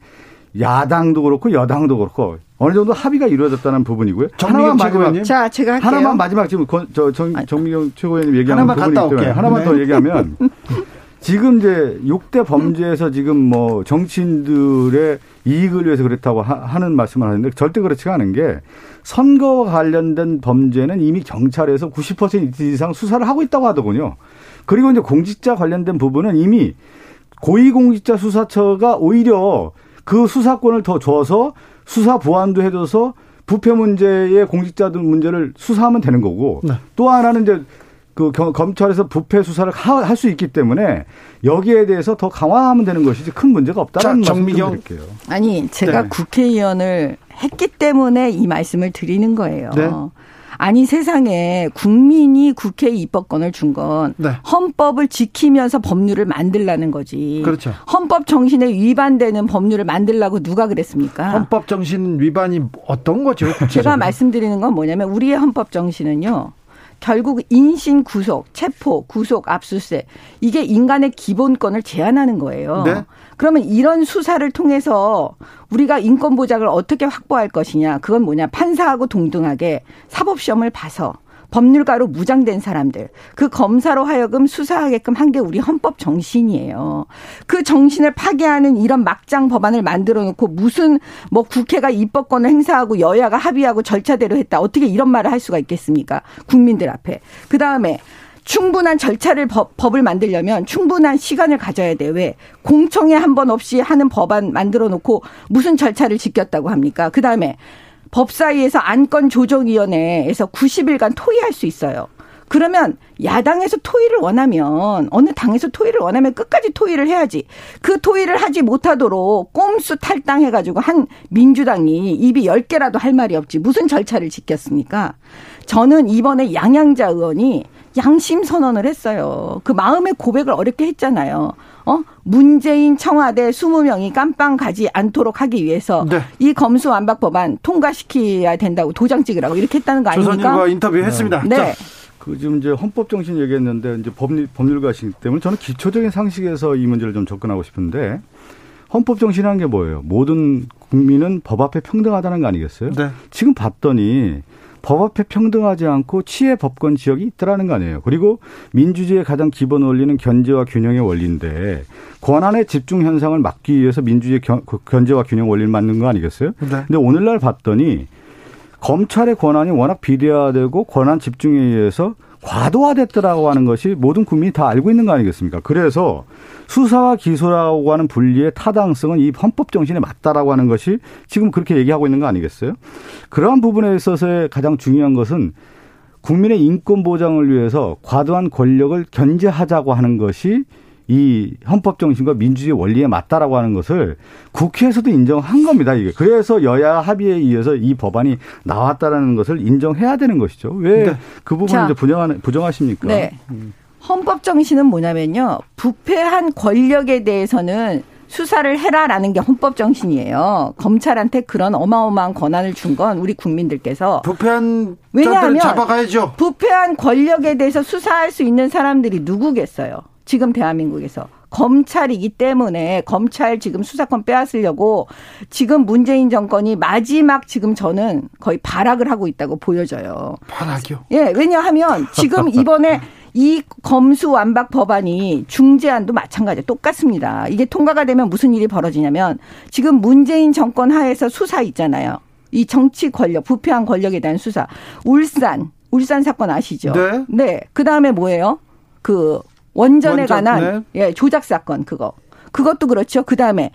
야당도 그렇고 여당도 그렇고 어느 정도 합의가 이루어졌다는 부분이고요. 하나만 마지막 자 제가 할게요. 하나만 마지막 지금 저 정, 정미경 최고위원님 얘기하는 부분이 때문에 하나만 네. 더 얘기하면 지금 이제 6대 범죄에서 지금 뭐 정치인들의 이익을 위해서 그렇다고 하 는 말씀을 하는데 절대 그렇지가 않은 게 선거와 관련된 범죄는 이미 경찰에서 90% 이상 수사를 하고 있다고 하더군요. 그리고 이제 공직자 관련된 부분은 이미 고위공직자 수사처가 오히려 그 수사권을 더 줘서 수사 보완도 해줘서 부패 문제의 공직자들 문제를 수사하면 되는 거고 네. 또 하나는 이제 그 검찰에서 부패 수사를 할 수 있기 때문에 여기에 대해서 더 강화하면 되는 것이지 큰 문제가 없다는 자, 말씀 좀 드릴게요. 아니 제가 네. 국회의원을 했기 때문에 이 말씀을 드리는 거예요. 네. 아니 세상에 국민이 국회 입법권을 준건 네. 헌법을 지키면서 법률을 만들라는 거지. 그렇죠. 헌법 정신에 위반되는 법률을 만들라고 누가 그랬습니까? 헌법 정신 위반이 어떤 거죠? 제가 말씀드리는 건 뭐냐면 우리의 헌법 정신은요. 결국 인신 구속, 체포, 구속, 압수수색 이게 인간의 기본권을 제한하는 거예요. 네? 그러면 이런 수사를 통해서 우리가 인권 보장을 어떻게 확보할 것이냐? 그건 뭐냐? 판사하고 동등하게 사법 시험을 봐서 법률가로 무장된 사람들, 그 검사로 하여금 수사하게끔 한 게 우리 헌법 정신이에요. 그 정신을 파괴하는 이런 막장 법안을 만들어 놓고 무슨 뭐 국회가 입법권을 행사하고 여야가 합의하고 절차대로 했다. 어떻게 이런 말을 할 수가 있겠습니까? 국민들 앞에. 그 다음에 충분한 절차를 법, 법을 만들려면 충분한 시간을 가져야 돼. 왜? 공청회 한 번 없이 하는 법안 만들어 놓고 무슨 절차를 지켰다고 합니까? 그 다음에 법사위에서 안건조정위원회에서 90일간 토의할 수 있어요. 그러면 야당에서 토의를 원하면 어느 당에서 토의를 원하면 끝까지 토의를 해야지. 그 토의를 하지 못하도록 꼼수 탈당해 가지고 한 민주당이 입이 10개라도 할 말이 없지. 무슨 절차를 지켰습니까? 저는 이번에 양양자 의원이 양심 선언을 했어요. 그 마음의 고백을 어렵게 했잖아요. 어? 문재인 청와대 20명이 깜빵 가지 않도록 하기 위해서 네. 이 검수완박 법안 통과시켜야 된다고 도장 찍으라고 이렇게 했다는 거 아닙니까? 조선일보와 인터뷰했습니다. 네. 네. 그 지금 이제 헌법 정신 얘기했는데 이제 법률 법률가시기 때문에 저는 기초적인 상식에서 이 문제를 좀 접근하고 싶은데 헌법 정신이라는 게 뭐예요? 모든 국민은 법 앞에 평등하다는 거 아니겠어요? 네. 지금 봤더니 법 앞에 평등하지 않고 치해 법권 지역이 있더라는 거 아니에요. 그리고 민주주의의 가장 기본 원리는 견제와 균형의 원리인데 권한의 집중 현상을 막기 위해서 민주주의 그 견제와 균형 원리를 맞는 거 아니겠어요? 네. 근데 오늘날 봤더니 검찰의 권한이 워낙 비대화되고 권한 집중에 의해서 과도화됐더라고 하는 것이 모든 국민이 다 알고 있는 거 아니겠습니까? 그래서 수사와 기소라고 하는 분리의 타당성은 이 헌법 정신에 맞다라고 하는 것이 지금 그렇게 얘기하고 있는 거 아니겠어요? 그러한 부분에 있어서의 가장 중요한 것은 국민의 인권 보장을 위해서 과도한 권력을 견제하자고 하는 것이 이 헌법 정신과 민주주의 원리에 맞다라고 하는 것을 국회에서도 인정한 겁니다. 이게 그래서 여야 합의에 의해서 이 법안이 나왔다라는 것을 인정해야 되는 것이죠. 왜그 네. 부분을 이제 부정하는 부정하십니까? 네. 음. 헌법 정신은 뭐냐면요. 부패한 권력에 대해서는 수사를 해라라는 게 헌법 정신이에요. 검찰한테 그런 어마어마한 권한을 준 건 우리 국민들께서 부패한 왜냐하면 잡아가야죠. 부패한 권력에 대해서 수사할 수 있는 사람들이 누구겠어요? 지금 대한민국에서 검찰이기 때문에 검찰 지금 수사권 빼앗으려고 지금 문재인 정권이 마지막 지금 저는 거의 발악을 하고 있다고 보여져요. 발악이요? 예, 왜냐하면 지금 이번에 이 검수 완박 법안이 중재안도 마찬가지 똑같습니다. 이게 통과가 되면 무슨 일이 벌어지냐면 지금 문재인 정권 하에서 수사 있잖아요. 이 정치 권력, 부패한 권력에 대한 수사. 울산, 울산 사건 아시죠? 네. 네. 그 다음에 뭐예요? 그 원전에 원전, 관한 네. 예, 조작 사건 그거. 그것도 그렇죠. 그다음에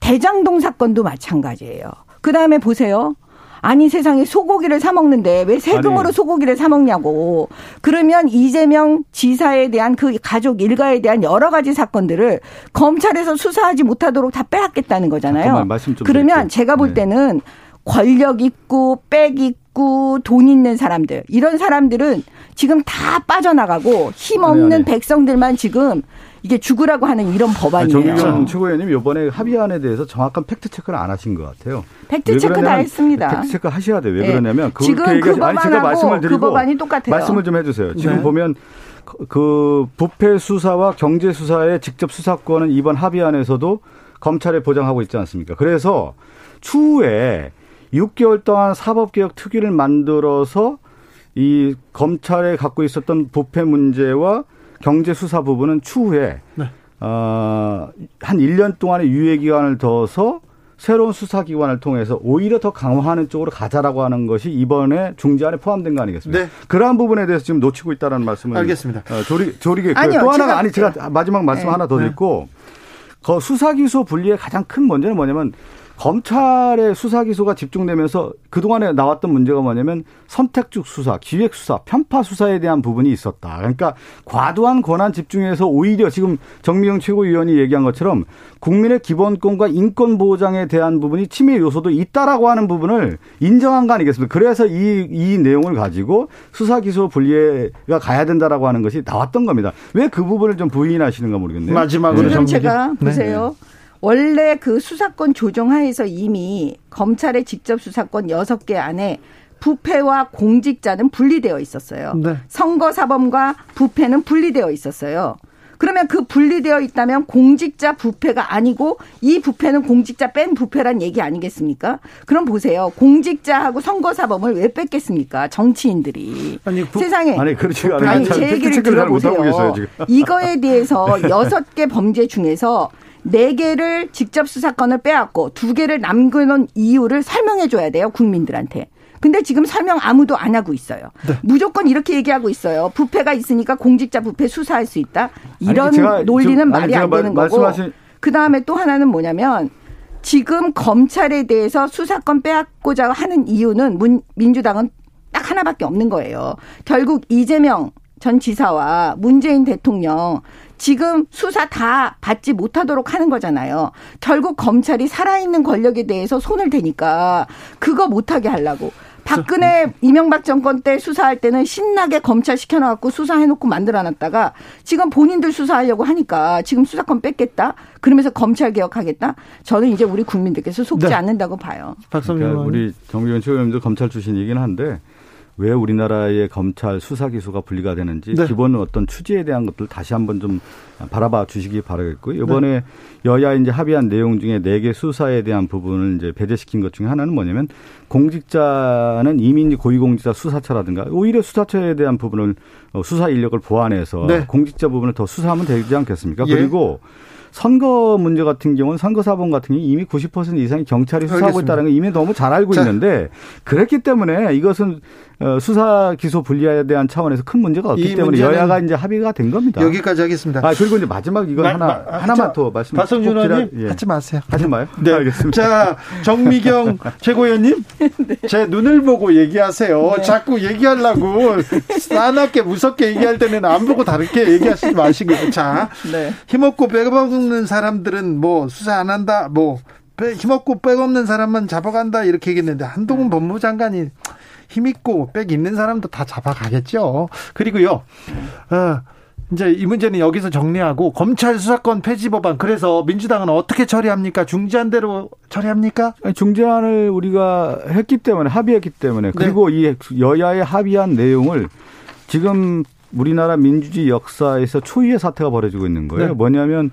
대장동 사건도 마찬가지예요. 그다음에 보세요. 아니 세상에 소고기를 사 먹는데 왜 세금으로 아니. 소고기를 사 먹냐고. 그러면 이재명 지사에 대한 그 가족 일가에 대한 여러 가지 사건들을 검찰에서 수사하지 못하도록 다 빼앗겠다는 거잖아요. 그러면 드릴게요. 제가 볼 네. 때는 권력 있고 빽 있고 돈 있는 사람들 이런 사람들은 지금 다 빠져나가고 힘 없는 아니, 아니. 백성들만 지금 이게 죽으라고 하는 이런 법안이에요. 정의경 최고위원님 이번에 합의안에 대해서 정확한 팩트 체크를 안 하신 것 같아요. 팩트 체크 다 했습니다. 팩트 체크 하셔야 돼요. 왜 네. 그러냐면 그 지금 그 아니 제가 말씀을 그 드리고 그 법안이 똑같아요. 말씀을 좀 해주세요. 지금 네. 보면 그 부패 수사와 경제 수사의 직접 수사권은 이번 합의안에서도 검찰에 보장하고 있지 않습니까? 그래서 추후에 6개월 동안 사법개혁 특위를 만들어서 이 검찰에 갖고 있었던 부패 문제와 경제 수사 부분은 추후에 네. 어, 한 1년 동안의 유예 기간을 둬서 새로운 수사기관을 통해서 오히려 더 강화하는 쪽으로 가자라고 하는 것이 이번에 중재안에 포함된 거 아니겠습니까? 네. 그러한 부분에 대해서 지금 놓치고 있다는 말씀을 알겠습니다. 어, 조리 조리게 또 하나가 아니 제가 마지막 말씀 네. 하나 더 드리고 그 수사기소 분리의 가장 큰 문제는 뭐냐면 검찰의 수사 기소가 집중되면서 그동안에 나왔던 문제가 뭐냐면 선택적 수사, 기획 수사, 편파 수사에 대한 부분이 있었다. 그러니까 과도한 권한 집중해서 오히려 지금 정미영 최고위원이 얘기한 것처럼 국민의 기본권과 인권 보장에 대한 부분이 침해 요소도 있다라고 하는 부분을 인정한 거 아니겠습니까? 그래서 이, 이 내용을 가지고 수사 기소 분리가 가야 된다라고 하는 것이 나왔던 겁니다. 왜 그 부분을 좀 부인하시는가 모르겠네요. 마지막으로 네. 제가 보세요. 네. 원래 그 수사권 조정하에서 이미 검찰의 직접 수사권 6개 안에 부패와 공직자는 분리되어 있었어요. 네. 선거사범과 부패는 분리되어 있었어요. 그러면 그 분리되어 있다면 공직자 부패가 아니고 이 부패는 공직자 뺀 부패란 얘기 아니겠습니까? 그럼 보세요. 공직자하고 선거사범을 왜 뺐겠습니까? 정치인들이. 아니, 부, 세상에. 아니, 그렇지 않아요. 아니, 제 얘기를 들어보세요. 이거에 대해서 여섯 개 범죄 중에서 네 개를 직접 수사권을 빼앗고 두 개를 남겨놓은 이유를 설명해 줘야 돼요. 국민들한테. 근데 지금 설명 아무도 안 하고 있어요. 네. 무조건 이렇게 얘기하고 있어요. 부패가 있으니까 공직자 부패 수사할 수 있다. 이런 아니, 논리는 좀, 말이 안 되는 말, 거고. 말씀하신... 그 다음에 또 하나는 뭐냐면 지금 검찰에 대해서 수사권 빼앗고자 하는 이유는 문, 민주당은 딱 하나밖에 없는 거예요. 결국 이재명 전 지사와 문재인 대통령 지금 수사 다 받지 못하도록 하는 거잖아요. 결국 검찰이 살아있는 권력에 대해서 손을 대니까 그거 못하게 하려고. 박근혜 이명박 정권 때 수사할 때는 신나게 검찰 시켜놔갖고 수사해놓고 만들어놨다가 지금 본인들 수사하려고 하니까 지금 수사권 뺏겠다. 그러면서 검찰 개혁하겠다. 저는 이제 우리 국민들께서 속지 네. 않는다고 봐요. 박성민 그러니까 우리 정의원 최고위원도 검찰 출신이긴 한데 왜 우리나라의 검찰 수사 기소가 분리가 되는지 네. 기본 어떤 취지에 대한 것들 다시 한번 좀 바라봐 주시기 바라겠고요. 이번에 네. 여야 이제 합의한 내용 중에 네 개 수사에 대한 부분을 이제 배제시킨 것 중에 하나는 뭐냐면 공직자는 이미 고위공직자 수사처라든가 오히려 수사처에 대한 부분을 어, 수사 인력을 보완해서 네. 공직자 부분을 더 수사하면 되지 않겠습니까? 예. 그리고 선거 문제 같은 경우는 선거 사범 같은 경우 이미 90% 이상이 경찰이 수사하고 알겠습니다. 있다는 걸 이미 너무 잘 알고 자. 있는데 그랬기 때문에 이것은 어, 수사 기소 분리에 대한 차원에서 큰 문제가 없기 때문에 여야가 이제 합의가 된 겁니다. 여기까지 하겠습니다. 아 그리고 이제 마지막 이건 마, 하나 마, 하나만 자, 더 말씀. 박성준 의원님 예. 하지 마세요. 하지 마요. 네, 알겠습니다. 자 정미경 최고위원님, 네. 제 눈을 보고 얘기하세요. 네. 자꾸 얘기하려고 싸납게 무섭게 얘기할 때는 안 보고 다르게 얘기하시지 마시고 자 네. 힘없고 빼먹는 사람들은 뭐 수사 안 한다, 뭐 힘없고 빼없는 사람만 잡아간다 이렇게 얘기했는데 한동훈 네. 법무장관이 힘있고 빽 있는 사람도 다 잡아가겠죠. 그리고요, 어, 이제 이 문제는 여기서 정리하고 검찰 수사권 폐지 법안 그래서 민주당은 어떻게 처리합니까? 중지한 대로 처리합니까? 아니, 중지안을 우리가 했기 때문에 합의했기 때문에 네. 그리고 네. 이 여야의 합의한 내용을 지금 우리나라 민주주의 역사에서 초유의 사태가 벌어지고 있는 거예요. 네. 뭐냐면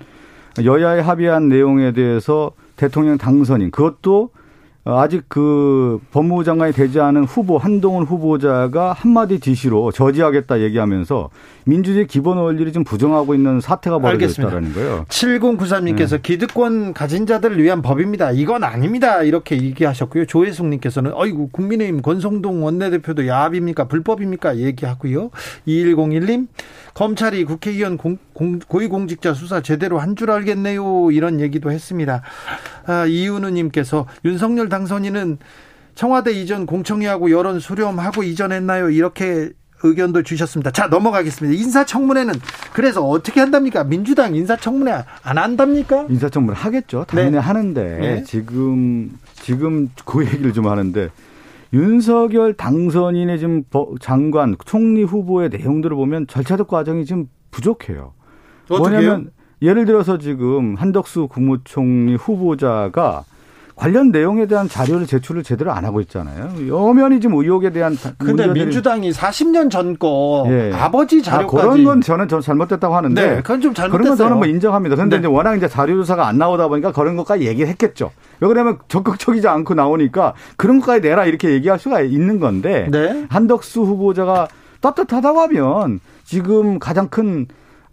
여야의 합의한 내용에 대해서 대통령 당선인 그것도 어, 아직 그 법무부 장관이 되지 않은 후보 한동훈 후보자가 한마디 지시로 저지하겠다 얘기하면서 민주주의 기본 원리를 좀 부정하고 있는 사태가 벌어져 있다는 거예요. 7093님께서 네. 기득권 가진 자들을 위한 법입니다. 이건 아닙니다. 이렇게 얘기하셨고요. 조혜숙 님께서는 어이구 국민의힘 권성동 원내대표도 야합입니까? 불법입니까? 얘기하고요. 2101님 검찰이 국회의원 공, 공, 고위공직자 수사 제대로 한 줄 알겠네요. 이런 얘기도 했습니다. 아, 이윤우님께서 윤석열 당선인은 청와대 이전 공청회하고 여론 수렴하고 이전했나요? 이렇게 의견도 주셨습니다. 자, 넘어가겠습니다. 인사청문회는 그래서 어떻게 한답니까? 민주당 인사청문회 안 한답니까? 인사청문회 하겠죠. 당연히 네. 하는데 네. 지금 지금 그 얘기를 좀 하는데 윤석열 당선인의 지금 장관, 총리 후보의 내용들을 보면 절차적 과정이 지금 부족해요. 뭐냐면 예를 들어서 지금 한덕수 국무총리 후보자가 관련 내용에 대한 자료를 제출을 제대로 안 하고 있잖아요. 여면이 지금 의혹에 대한 근데 민주당이 40년 전거 예. 아버지 자료까지 아, 그런 건 저는 저 잘못됐다고 하는데 네, 그건 좀 잘못됐어요. 그런 건 저는 뭐 인정합니다. 그런데 네. 이제 워낙 이제 자료 조사가 안 나오다 보니까 그런 것까지 얘기를 했겠죠. 왜 그러면 적극적이지 않고 나오니까 그런 것까지 내라 이렇게 얘기할 수가 있는 건데 네. 한덕수 후보자가 떳떳하다고 하면 지금 가장 큰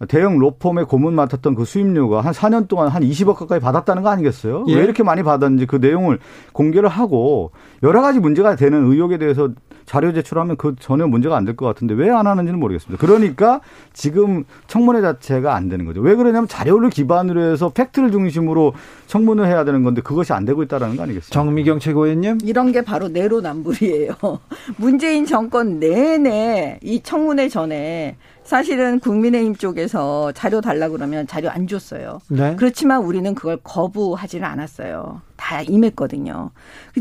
대형 로펌의 고문 맡았던 그 수임료가 한 4년 동안 한 20억 가까이 받았다는 거 아니겠어요? 예. 왜 이렇게 많이 받았는지 그 내용을 공개를 하고 여러 가지 문제가 되는 의혹에 대해서 자료 제출하면 그 전혀 문제가 안 될 것 같은데 왜 안 하는지는 모르겠습니다. 그러니까 지금 청문회 자체가 안 되는 거죠. 왜 그러냐면 자료를 기반으로 해서 팩트를 중심으로 청문을 해야 되는 건데 그것이 안 되고 있다는 거 아니겠습니까? 정미경 최고위원님. 이런 게 바로 내로남불이에요. 문재인 정권 내내 이 청문회 전에 사실은 국민의힘 쪽에서 자료 달라 그러면 자료 안 줬어요. 네. 그렇지만 우리는 그걸 거부하지는 않았어요. 다 임했거든요.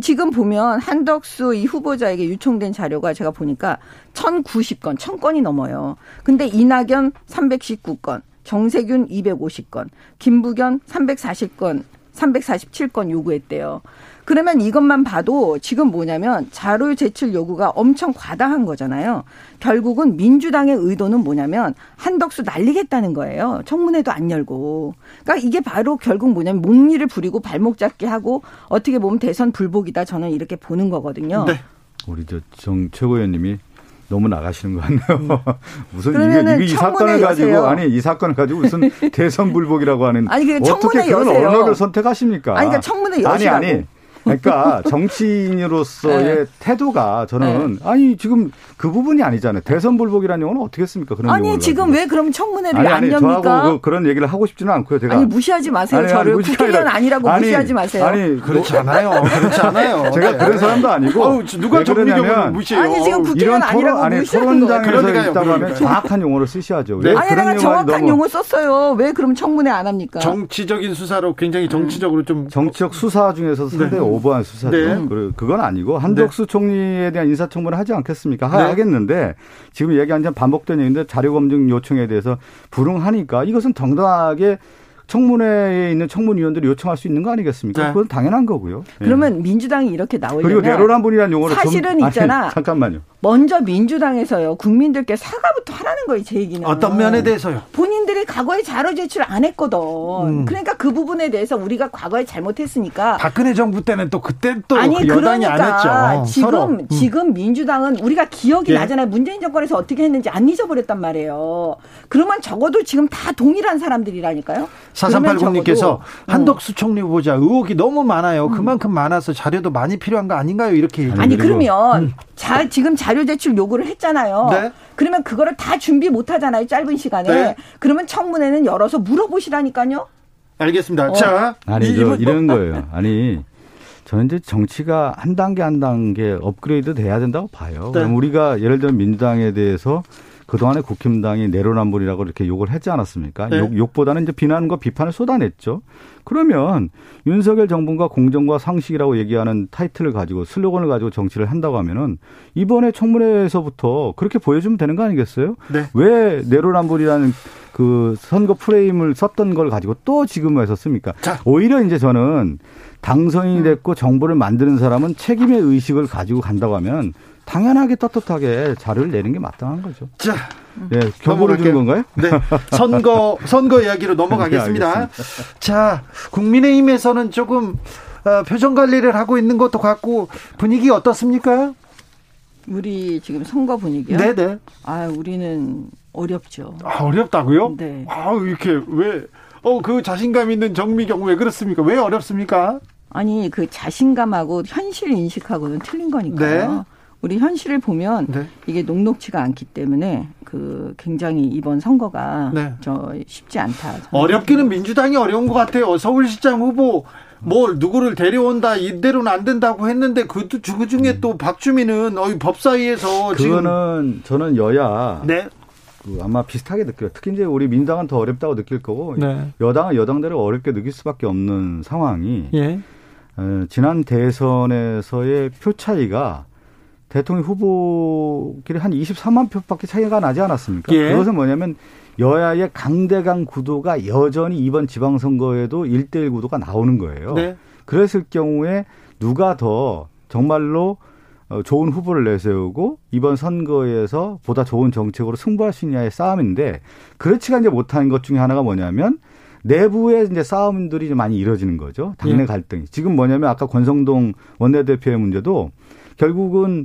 지금 보면 한덕수 이 후보자에게 유통된 자료가 제가 보니까 1090건, 1000건이 넘어요. 근데 이낙연 319건, 정세균 250건, 김부겸 340건 347건 요구했대요. 그러면 이것만 봐도 지금 뭐냐면 자료 제출 요구가 엄청 과다한 거잖아요. 결국은 민주당의 의도는 뭐냐면 한덕수 날리겠다는 거예요. 청문회도 안 열고. 그러니까 이게 바로 결국 뭐냐면 목리를 부리고 발목 잡기 하고 어떻게 보면 대선 불복이다 저는 이렇게 보는 거거든요. 네. 우리 저정 최고위원님이 너무 나가시는 것 같네요. 무슨 이게, 이 사건을 가지고 아니 이 사건을 가지고 무슨 대선 불복이라고 하는 아니 어떻게 그런 여세요. 언어를 선택하십니까? 아니 그러니까 청문회 여시라고. 아니 아니 그러니까 정치인으로서의 네. 태도가 저는 네. 아니 지금 그 부분이 아니잖아요. 대선 불복이라는 용어는 어떻게 했습니까? 그런 아니 지금 가지고. 왜 그럼 청문회를 아니, 아니, 안 엽니까? 저하고 그, 런 얘기를 하고 싶지는 않고요. 제가 아니 무시하지 마세요. 아니, 저를 국회의원 아니라고 아니, 무시하지 마세요. 아니 그렇지 않아요. 그렇지 않아요. 제가 그런 사람도 아니고 어우, 누가 정미경을 무시해요? 아니 지금 국회의원 아니라고 아니 토론장에서 있다고 하면 정확한 용어를 쓰셔야죠. 네? 아니 내가 정확한 용어 썼어요. 왜 그럼 청문회 안 합니까? 정치적인 수사로 굉장히 정치적으로 좀 정치적 수사 중에서 상당히 네. 오버한 수사죠. 네. 네. 그건 아니고 한덕수 네. 총리에 대한 인사청문을 하지 않겠습니까? 네. 하겠는데 지금 얘기한 점 반복된 얘기인데 자료 검증 요청에 대해서 불응하니까 이것은 정당하게 청문회에 있는 청문위원들이 요청할 수 있는 거 아니겠습니까? 네. 그건 당연한 거고요. 그러면 네. 민주당이 이렇게 나오려면 그리고 내로남불이라는 용어를 사실은 좀, 있잖아. 아니, 잠깐만요. 먼저 민주당에서요 국민들께 사과부터 하라는 거예요 제 얘기는 어떤 면에 대해서요 본인들이 과거에 자료 제출 안 했거든 음. 그러니까 그 부분에 대해서 우리가 과거에 잘못했으니까 박근혜 정부 때는 또 그때 또 아니 그 여당이 그러니까 안 했죠 지금 음. 지금 민주당은 우리가 기억이 예. 나잖아요 문재인 정권에서 어떻게 했는지 안 잊어버렸단 말이에요 그러면 적어도 지금 다 동일한 사람들이라니까요 4380님께서 음. 한덕수 총리 후보자 의혹이 너무 많아요 음. 그만큼 많아서 자료도 많이 필요한 거 아닌가요 이렇게 아니 그러면 음. 자 지금 자 자료 제출 요구를 했잖아요. 네. 그러면 그거를 다 준비 못 하잖아요. 짧은 시간에. 네. 그러면 청문회는 열어서 물어보시라니까요. 알겠습니다. 어. 자, 아니 저 이런 거예요. 아니 저는 이제 정치가 한 단계 한 단계 업그레이드 돼야 된다고 봐요. 네. 그럼 우리가 예를 들면 민주당에 대해서 그동안에 국힘당이 내로남불이라고 이렇게 욕을 했지 않았습니까? 네. 욕, 욕보다는 이제 비난과 비판을 쏟아냈죠. 그러면 윤석열 정부가 공정과 상식이라고 얘기하는 타이틀을 가지고 슬로건을 가지고 정치를 한다고 하면은 이번에 청문회에서부터 그렇게 보여주면 되는 거 아니겠어요? 네. 왜 내로남불이라는 그 선거 프레임을 썼던 걸 가지고 또 지금 에서 씁니까? 자. 오히려 이제 저는 당선인이 됐고 정부를 만드는 사람은 책임의 의식을 가지고 간다고 하면 당연하게 떳떳하게 자료를 내는 게 마땅한 거죠. 자, 네, 경고를 주는 건가요? 네, 선거 선거 이야기로 넘어가겠습니다. 네, 자, 국민의힘에서는 조금 어, 표정 관리를 하고 있는 것도 같고 분위기 어떻습니까? 우리 지금 선거 분위기요? 네네. 네. 아, 우리는 어렵죠. 아, 어렵다고요? 네. 아, 이렇게 왜? 어, 그 자신감 있는 정미경 왜 그렇습니까? 왜 어렵습니까? 아니, 그 자신감하고 현실 인식하고는 틀린 거니까요. 네. 우리 현실을 보면 네. 이게 녹록치가 않기 때문에 그 굉장히 이번 선거가 네. 저 쉽지 않다. 어렵기는 민주당이 어려운 것 같아요. 서울시장 후보 뭘 누구를 데려온다 이대로는 안 된다고 했는데 그것도 그 중에 또 박주민은 어이 법사위에서 그거는 저는 여야 네. 그 아마 비슷하게 느껴요. 특히 이제 우리 민당은 더 어렵다고 느낄 거고 네. 여당은 여당대로 어렵게 느낄 수밖에 없는 상황이 예. 어, 지난 대선에서의 표 차이가 대통령 후보끼리 한 23만 표밖에 차이가 나지 않았습니까? 예. 그것은 뭐냐면 여야의 강대강 구도가 여전히 이번 지방선거에도 1대1 구도가 나오는 거예요. 네. 그랬을 경우에 누가 더 정말로 어, 좋은 후보를 내세우고 이번 선거에서 보다 좋은 정책으로 승부할 수 있냐의 싸움인데 그렇지가 이제 못하는 것 중에 하나가 뭐냐면 내부에 이제 싸움들이 많이 이뤄지는 거죠. 당내 예. 갈등이. 지금 뭐냐면 아까 권성동 원내대표의 문제도 결국은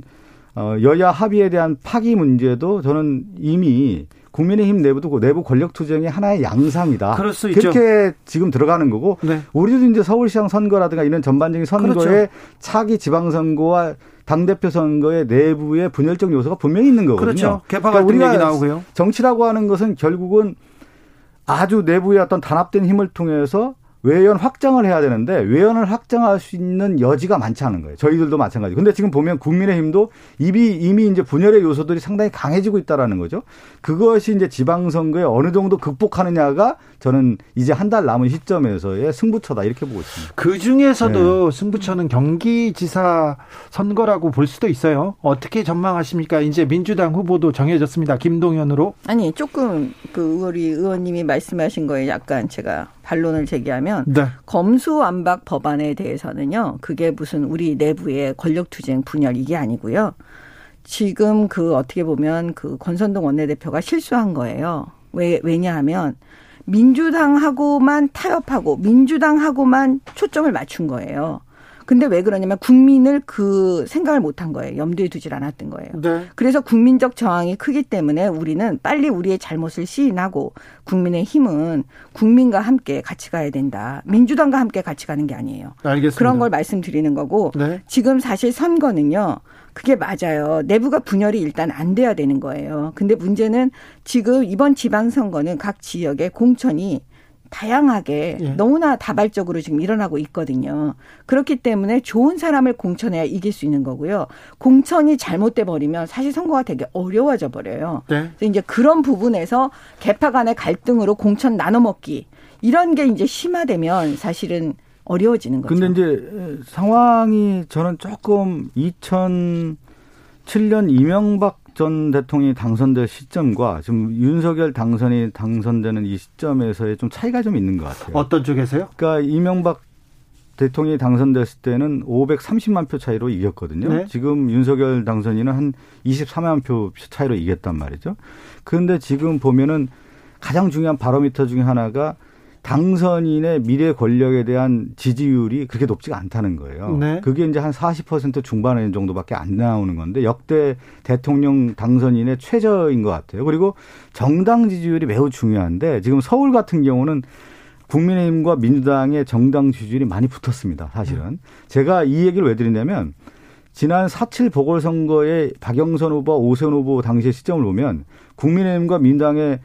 어, 여야 합의에 대한 파기 문제도 저는 이미 국민의힘 내부도 그 내부 권력 투쟁의 하나의 양상이다. 그럴 수 그렇게 있죠. 지금 들어가는 거고 네. 우리도 이제 서울시장 선거라든가 이런 전반적인 선거에 그렇죠. 차기 지방선거와 당 대표 선거의 내부의 분열적 요소가 분명히 있는 거거든요. 그렇죠. 개파 그러니까 우리가 나오고요. 정치라고 하는 것은 결국은 아주 내부의 어떤 단합된 힘을 통해서 외연 확장을 해야 되는데 외연을 확장할 수 있는 여지가 많지 않은 거예요. 저희들도 마찬가지. 근데 지금 보면 국민의힘도 이미 이미 이제 분열의 요소들이 상당히 강해지고 있다라는 거죠. 그것이 이제 지방선거에 어느 정도 극복하느냐가 저는 이제 한 달 남은 시점에서의 승부처다 이렇게 보고 있습니다. 그 중에서도 네. 승부처는 경기지사 선거라고 볼 수도 있어요. 어떻게 전망하십니까? 이제 민주당 후보도 정해졌습니다. 김동연으로. 아니 조금 그 우리 의원님이 말씀하신 거에 약간 제가 반론을 제기하면 네. 검수완박 법안에 대해서는요. 그게 무슨 우리 내부의 권력투쟁 분열 이게 아니고요. 지금 그 어떻게 보면 그 권선동 원내대표가 실수한 거예요. 왜 왜냐하면 민주당하고만 타협하고 민주당하고만 초점을 맞춘 거예요. 근데 왜 그러냐면 국민을 그 생각을 못한 거예요. 염두에 두질 않았던 거예요. 네. 그래서 국민적 저항이 크기 때문에 우리는 빨리 우리의 잘못을 시인하고 국민의 힘은 국민과 함께 같이 가야 된다. 민주당과 함께 같이 가는 게 아니에요. 알겠습니다. 그런 걸 말씀드리는 거고 네. 지금 사실 선거는요. 그게 맞아요. 내부가 분열이 일단 안 돼야 되는 거예요. 근데 문제는 지금 이번 지방선거는 각 지역의 공천이 다양하게 예. 너무나 다발적으로 지금 일어나고 있거든요. 그렇기 때문에 좋은 사람을 공천해야 이길 수 있는 거고요. 공천이 잘못돼 버리면 사실 선거가 되게 어려워져 버려요. 네. 그래서 이제 그런 부분에서 개파 간의 갈등으로 공천 나눠 먹기 이런 게 이제 심화되면 사실은 어려워지는 거죠. 근데 이제 상황이 저는 조금 2007년 이명박 전 대통령이 당선될 시점과 지금 윤석열 당선이 당선되는 이 시점에서의 좀 차이가 좀 있는 것 같아요. 어떤 쪽에서요? 그러니까 이명박 대통령이 당선됐을 때는 530만 표 차이로 이겼거든요. 네. 지금 윤석열 당선인은 한 24만 표 차이로 이겼단 말이죠. 그런데 지금 보면은 가장 중요한 바로미터 중에 하나가 당선인의 미래 권력에 대한 지지율이 그렇게 높지가 않다는 거예요. 네. 그게 이제 한 40% 중반에 정도밖에 안 나오는 건데 역대 대통령 당선인의 최저인 것 같아요. 그리고 정당 지지율이 매우 중요한데 지금 서울 같은 경우는 국민의힘과 민주당의 정당 지지율이 많이 붙었습니다. 사실은. 제가 이 얘기를 왜 드리냐면 지난 4.7 보궐선거에 박영선 후보, 오세훈 후보 당시의 시점을 보면 국민의힘과 민주당의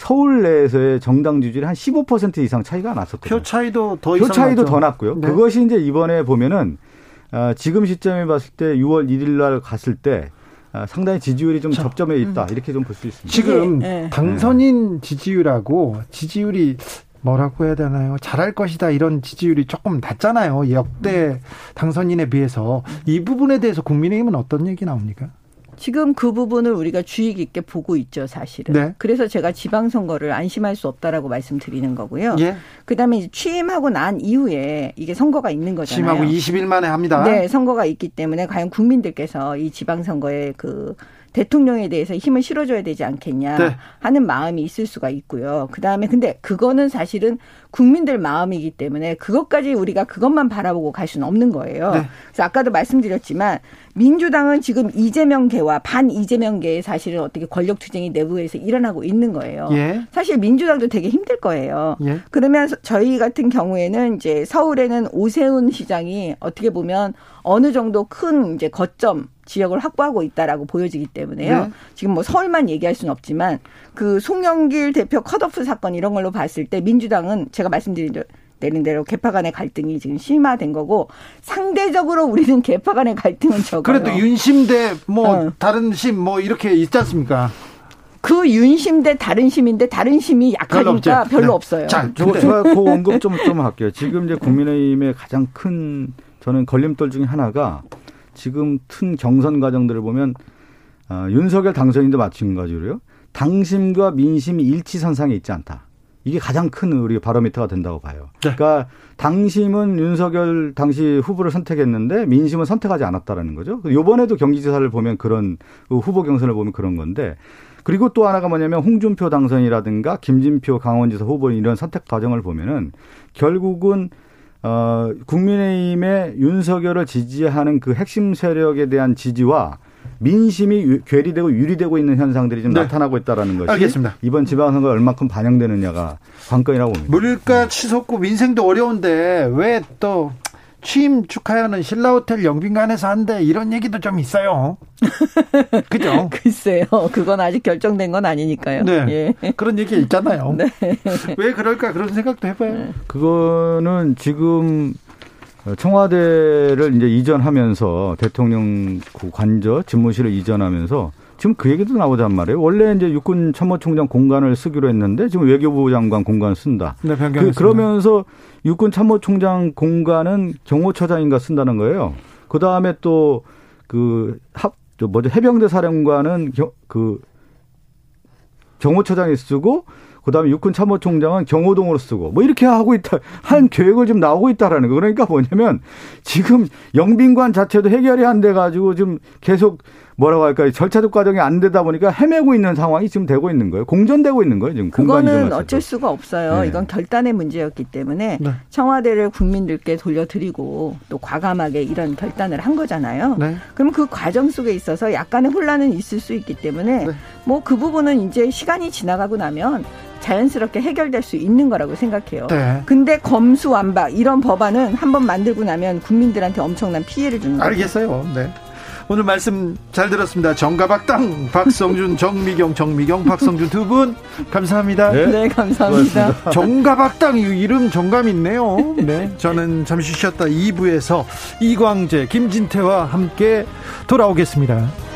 서울 내에서의 정당 지지율이 한 15% 이상 차이가 났었거든요. 표 차이도 더 표 차이도 더 났고요. 네. 그것이 이제 이번에 보면은 아, 지금 시점에 봤을 때 6월 1일 날 갔을 때 아, 상당히 지지율이 좀 자, 접점에 있다. 음. 이렇게 좀 볼 수 있습니다. 지금 네. 당선인 지지율하고 지지율이 뭐라고 해야 되나요? 잘할 것이다 이런 지지율이 조금 낮잖아요. 역대 당선인에 비해서 이 부분에 대해서 국민의힘은 어떤 얘기 나옵니까? 지금 그 부분을 우리가 주의 깊게 보고 있죠, 사실은. 네. 그래서 제가 지방선거를 안심할 수 없다라고 말씀드리는 거고요. 예. 그다음에 취임하고 난 이후에 이게 선거가 있는 거잖아요. 취임하고 20일 만에 합니다. 네, 선거가 있기 때문에 과연 국민들께서 이 지방선거에 그 대통령에 대해서 힘을 실어줘야 되지 않겠냐 네. 하는 마음이 있을 수가 있고요. 그 다음에 근데 그거는 사실은 국민들 마음이기 때문에 그것까지 우리가 그것만 바라보고 갈 수는 없는 거예요. 네. 그래서 아까도 말씀드렸지만 민주당은 지금 이재명계와 반 이재명계의 사실은 어떻게 권력 투쟁이 내부에서 일어나고 있는 거예요. 예. 사실 민주당도 되게 힘들 거예요. 예. 그러면 저희 같은 경우에는 이제 서울에는 오세훈 시장이 어떻게 보면 어느 정도 큰 이제 거점 지역을 확보하고 있다라고 보여지기 때문에요. 네. 지금 뭐 서울만 얘기할 수는 없지만 그 송영길 대표 컷오프 사건 이런 걸로 봤을 때 민주당은 제가 말씀드린 내린 대로 개파 간의 갈등이 지금 심화된 거고 상대적으로 우리는 개파 간의 갈등은 적어요. 그래도 윤심 대뭐 어. 다른 심 뭐 이렇게 있지 않습니까? 그 윤심 대 다른 심인데 다른 심이 약하니까 별로, 별로 네. 없어요. 자, 제가 그 언급 좀, 좀 할게요. 지금 이제 국민의힘의 가장 큰 저는 걸림돌 중에 하나가 지금 튼 경선 과정들을 보면 어, 윤석열 당선인도 마찬가지로요. 당심과 민심이 일치선상에 있지 않다. 이게 가장 큰 우리 바로미터가 된다고 봐요. 네. 그러니까 당심은 윤석열 당시 후보를 선택했는데 민심은 선택하지 않았다라는 거죠. 요번에도 경기지사를 보면 그런 그 후보 경선을 보면 그런 건데 그리고 또 하나가 뭐냐면 홍준표 당선이라든가 김진표 강원지사 후보 이런 선택 과정을 보면은 결국은 어, 국민의힘의 윤석열을 지지하는 그 핵심 세력에 대한 지지와 민심이 괴리되고 유리되고 있는 현상들이 좀 네. 나타나고 있다라는 것이 알겠습니다. 이번 지방선거에 얼마큼 반영되느냐가 관건이라고 봅니다. 물가 치솟고 민생도 어려운데 왜 또 취임 축하하는 신라호텔 영빈관에서 한대 이런 얘기도 좀 있어요. 그죠? 글쎄요. 그건 아직 결정된 건 아니니까요. 네. 예. 그런 얘기 있잖아요. 네. 왜 그럴까 그런 생각도 해봐요. 네. 그거는 지금 청와대를 이제 이전하면서 대통령 관저 집무실을 이전하면서 지금 그 얘기도 나오단 말이에요. 원래 이제 육군 참모총장 공간을 쓰기로 했는데 지금 외교부 장관 공간 쓴다. 네, 그, 그러면서 육군 참모총장 공간은 경호처장인가 쓴다는 거예요. 그 다음에 또 그 합, 뭐죠 해병대 사령관은 겨, 그 경호처장이 쓰고 그다음에 육군 참모총장은 경호동으로 쓰고 뭐 이렇게 하고 있다 한 계획을 지금 나오고 있다라는 거. 그러니까 뭐냐면 지금 영빈관 자체도 해결이 안 돼 가지고 지금 계속 뭐라고 할까요? 절차적 과정이 안 되다 보니까 헤매고 있는 상황이 지금 되고 있는 거예요. 공전되고 있는 거예요. 지금 그거는 어쩔 수가 없어요. 네. 이건 결단의 문제였기 때문에 네. 청와대를 국민들께 돌려드리고 또 과감하게 이런 결단을 한 거잖아요. 네. 그럼 그 과정 속에 있어서 약간의 혼란은 있을 수 있기 때문에 네. 뭐그 부분은 이제 시간이 지나가고 나면 자연스럽게 해결될 수 있는 거라고 생각해요. 네. 근데 검수완박 이런 법안은 한번 만들고 나면 국민들한테 엄청난 피해를 주는 거예요. 알겠어요. 네. 오늘 말씀 잘 들었습니다. 정가박당 박성준, 정미경, 정미경, 박성준 두 분 감사합니다. 네, 네 감사합니다. 정가박당 이름 정감 있네요. 네, 저는 잠시 쉬었다 2부에서 이광재, 김진태와 함께 돌아오겠습니다.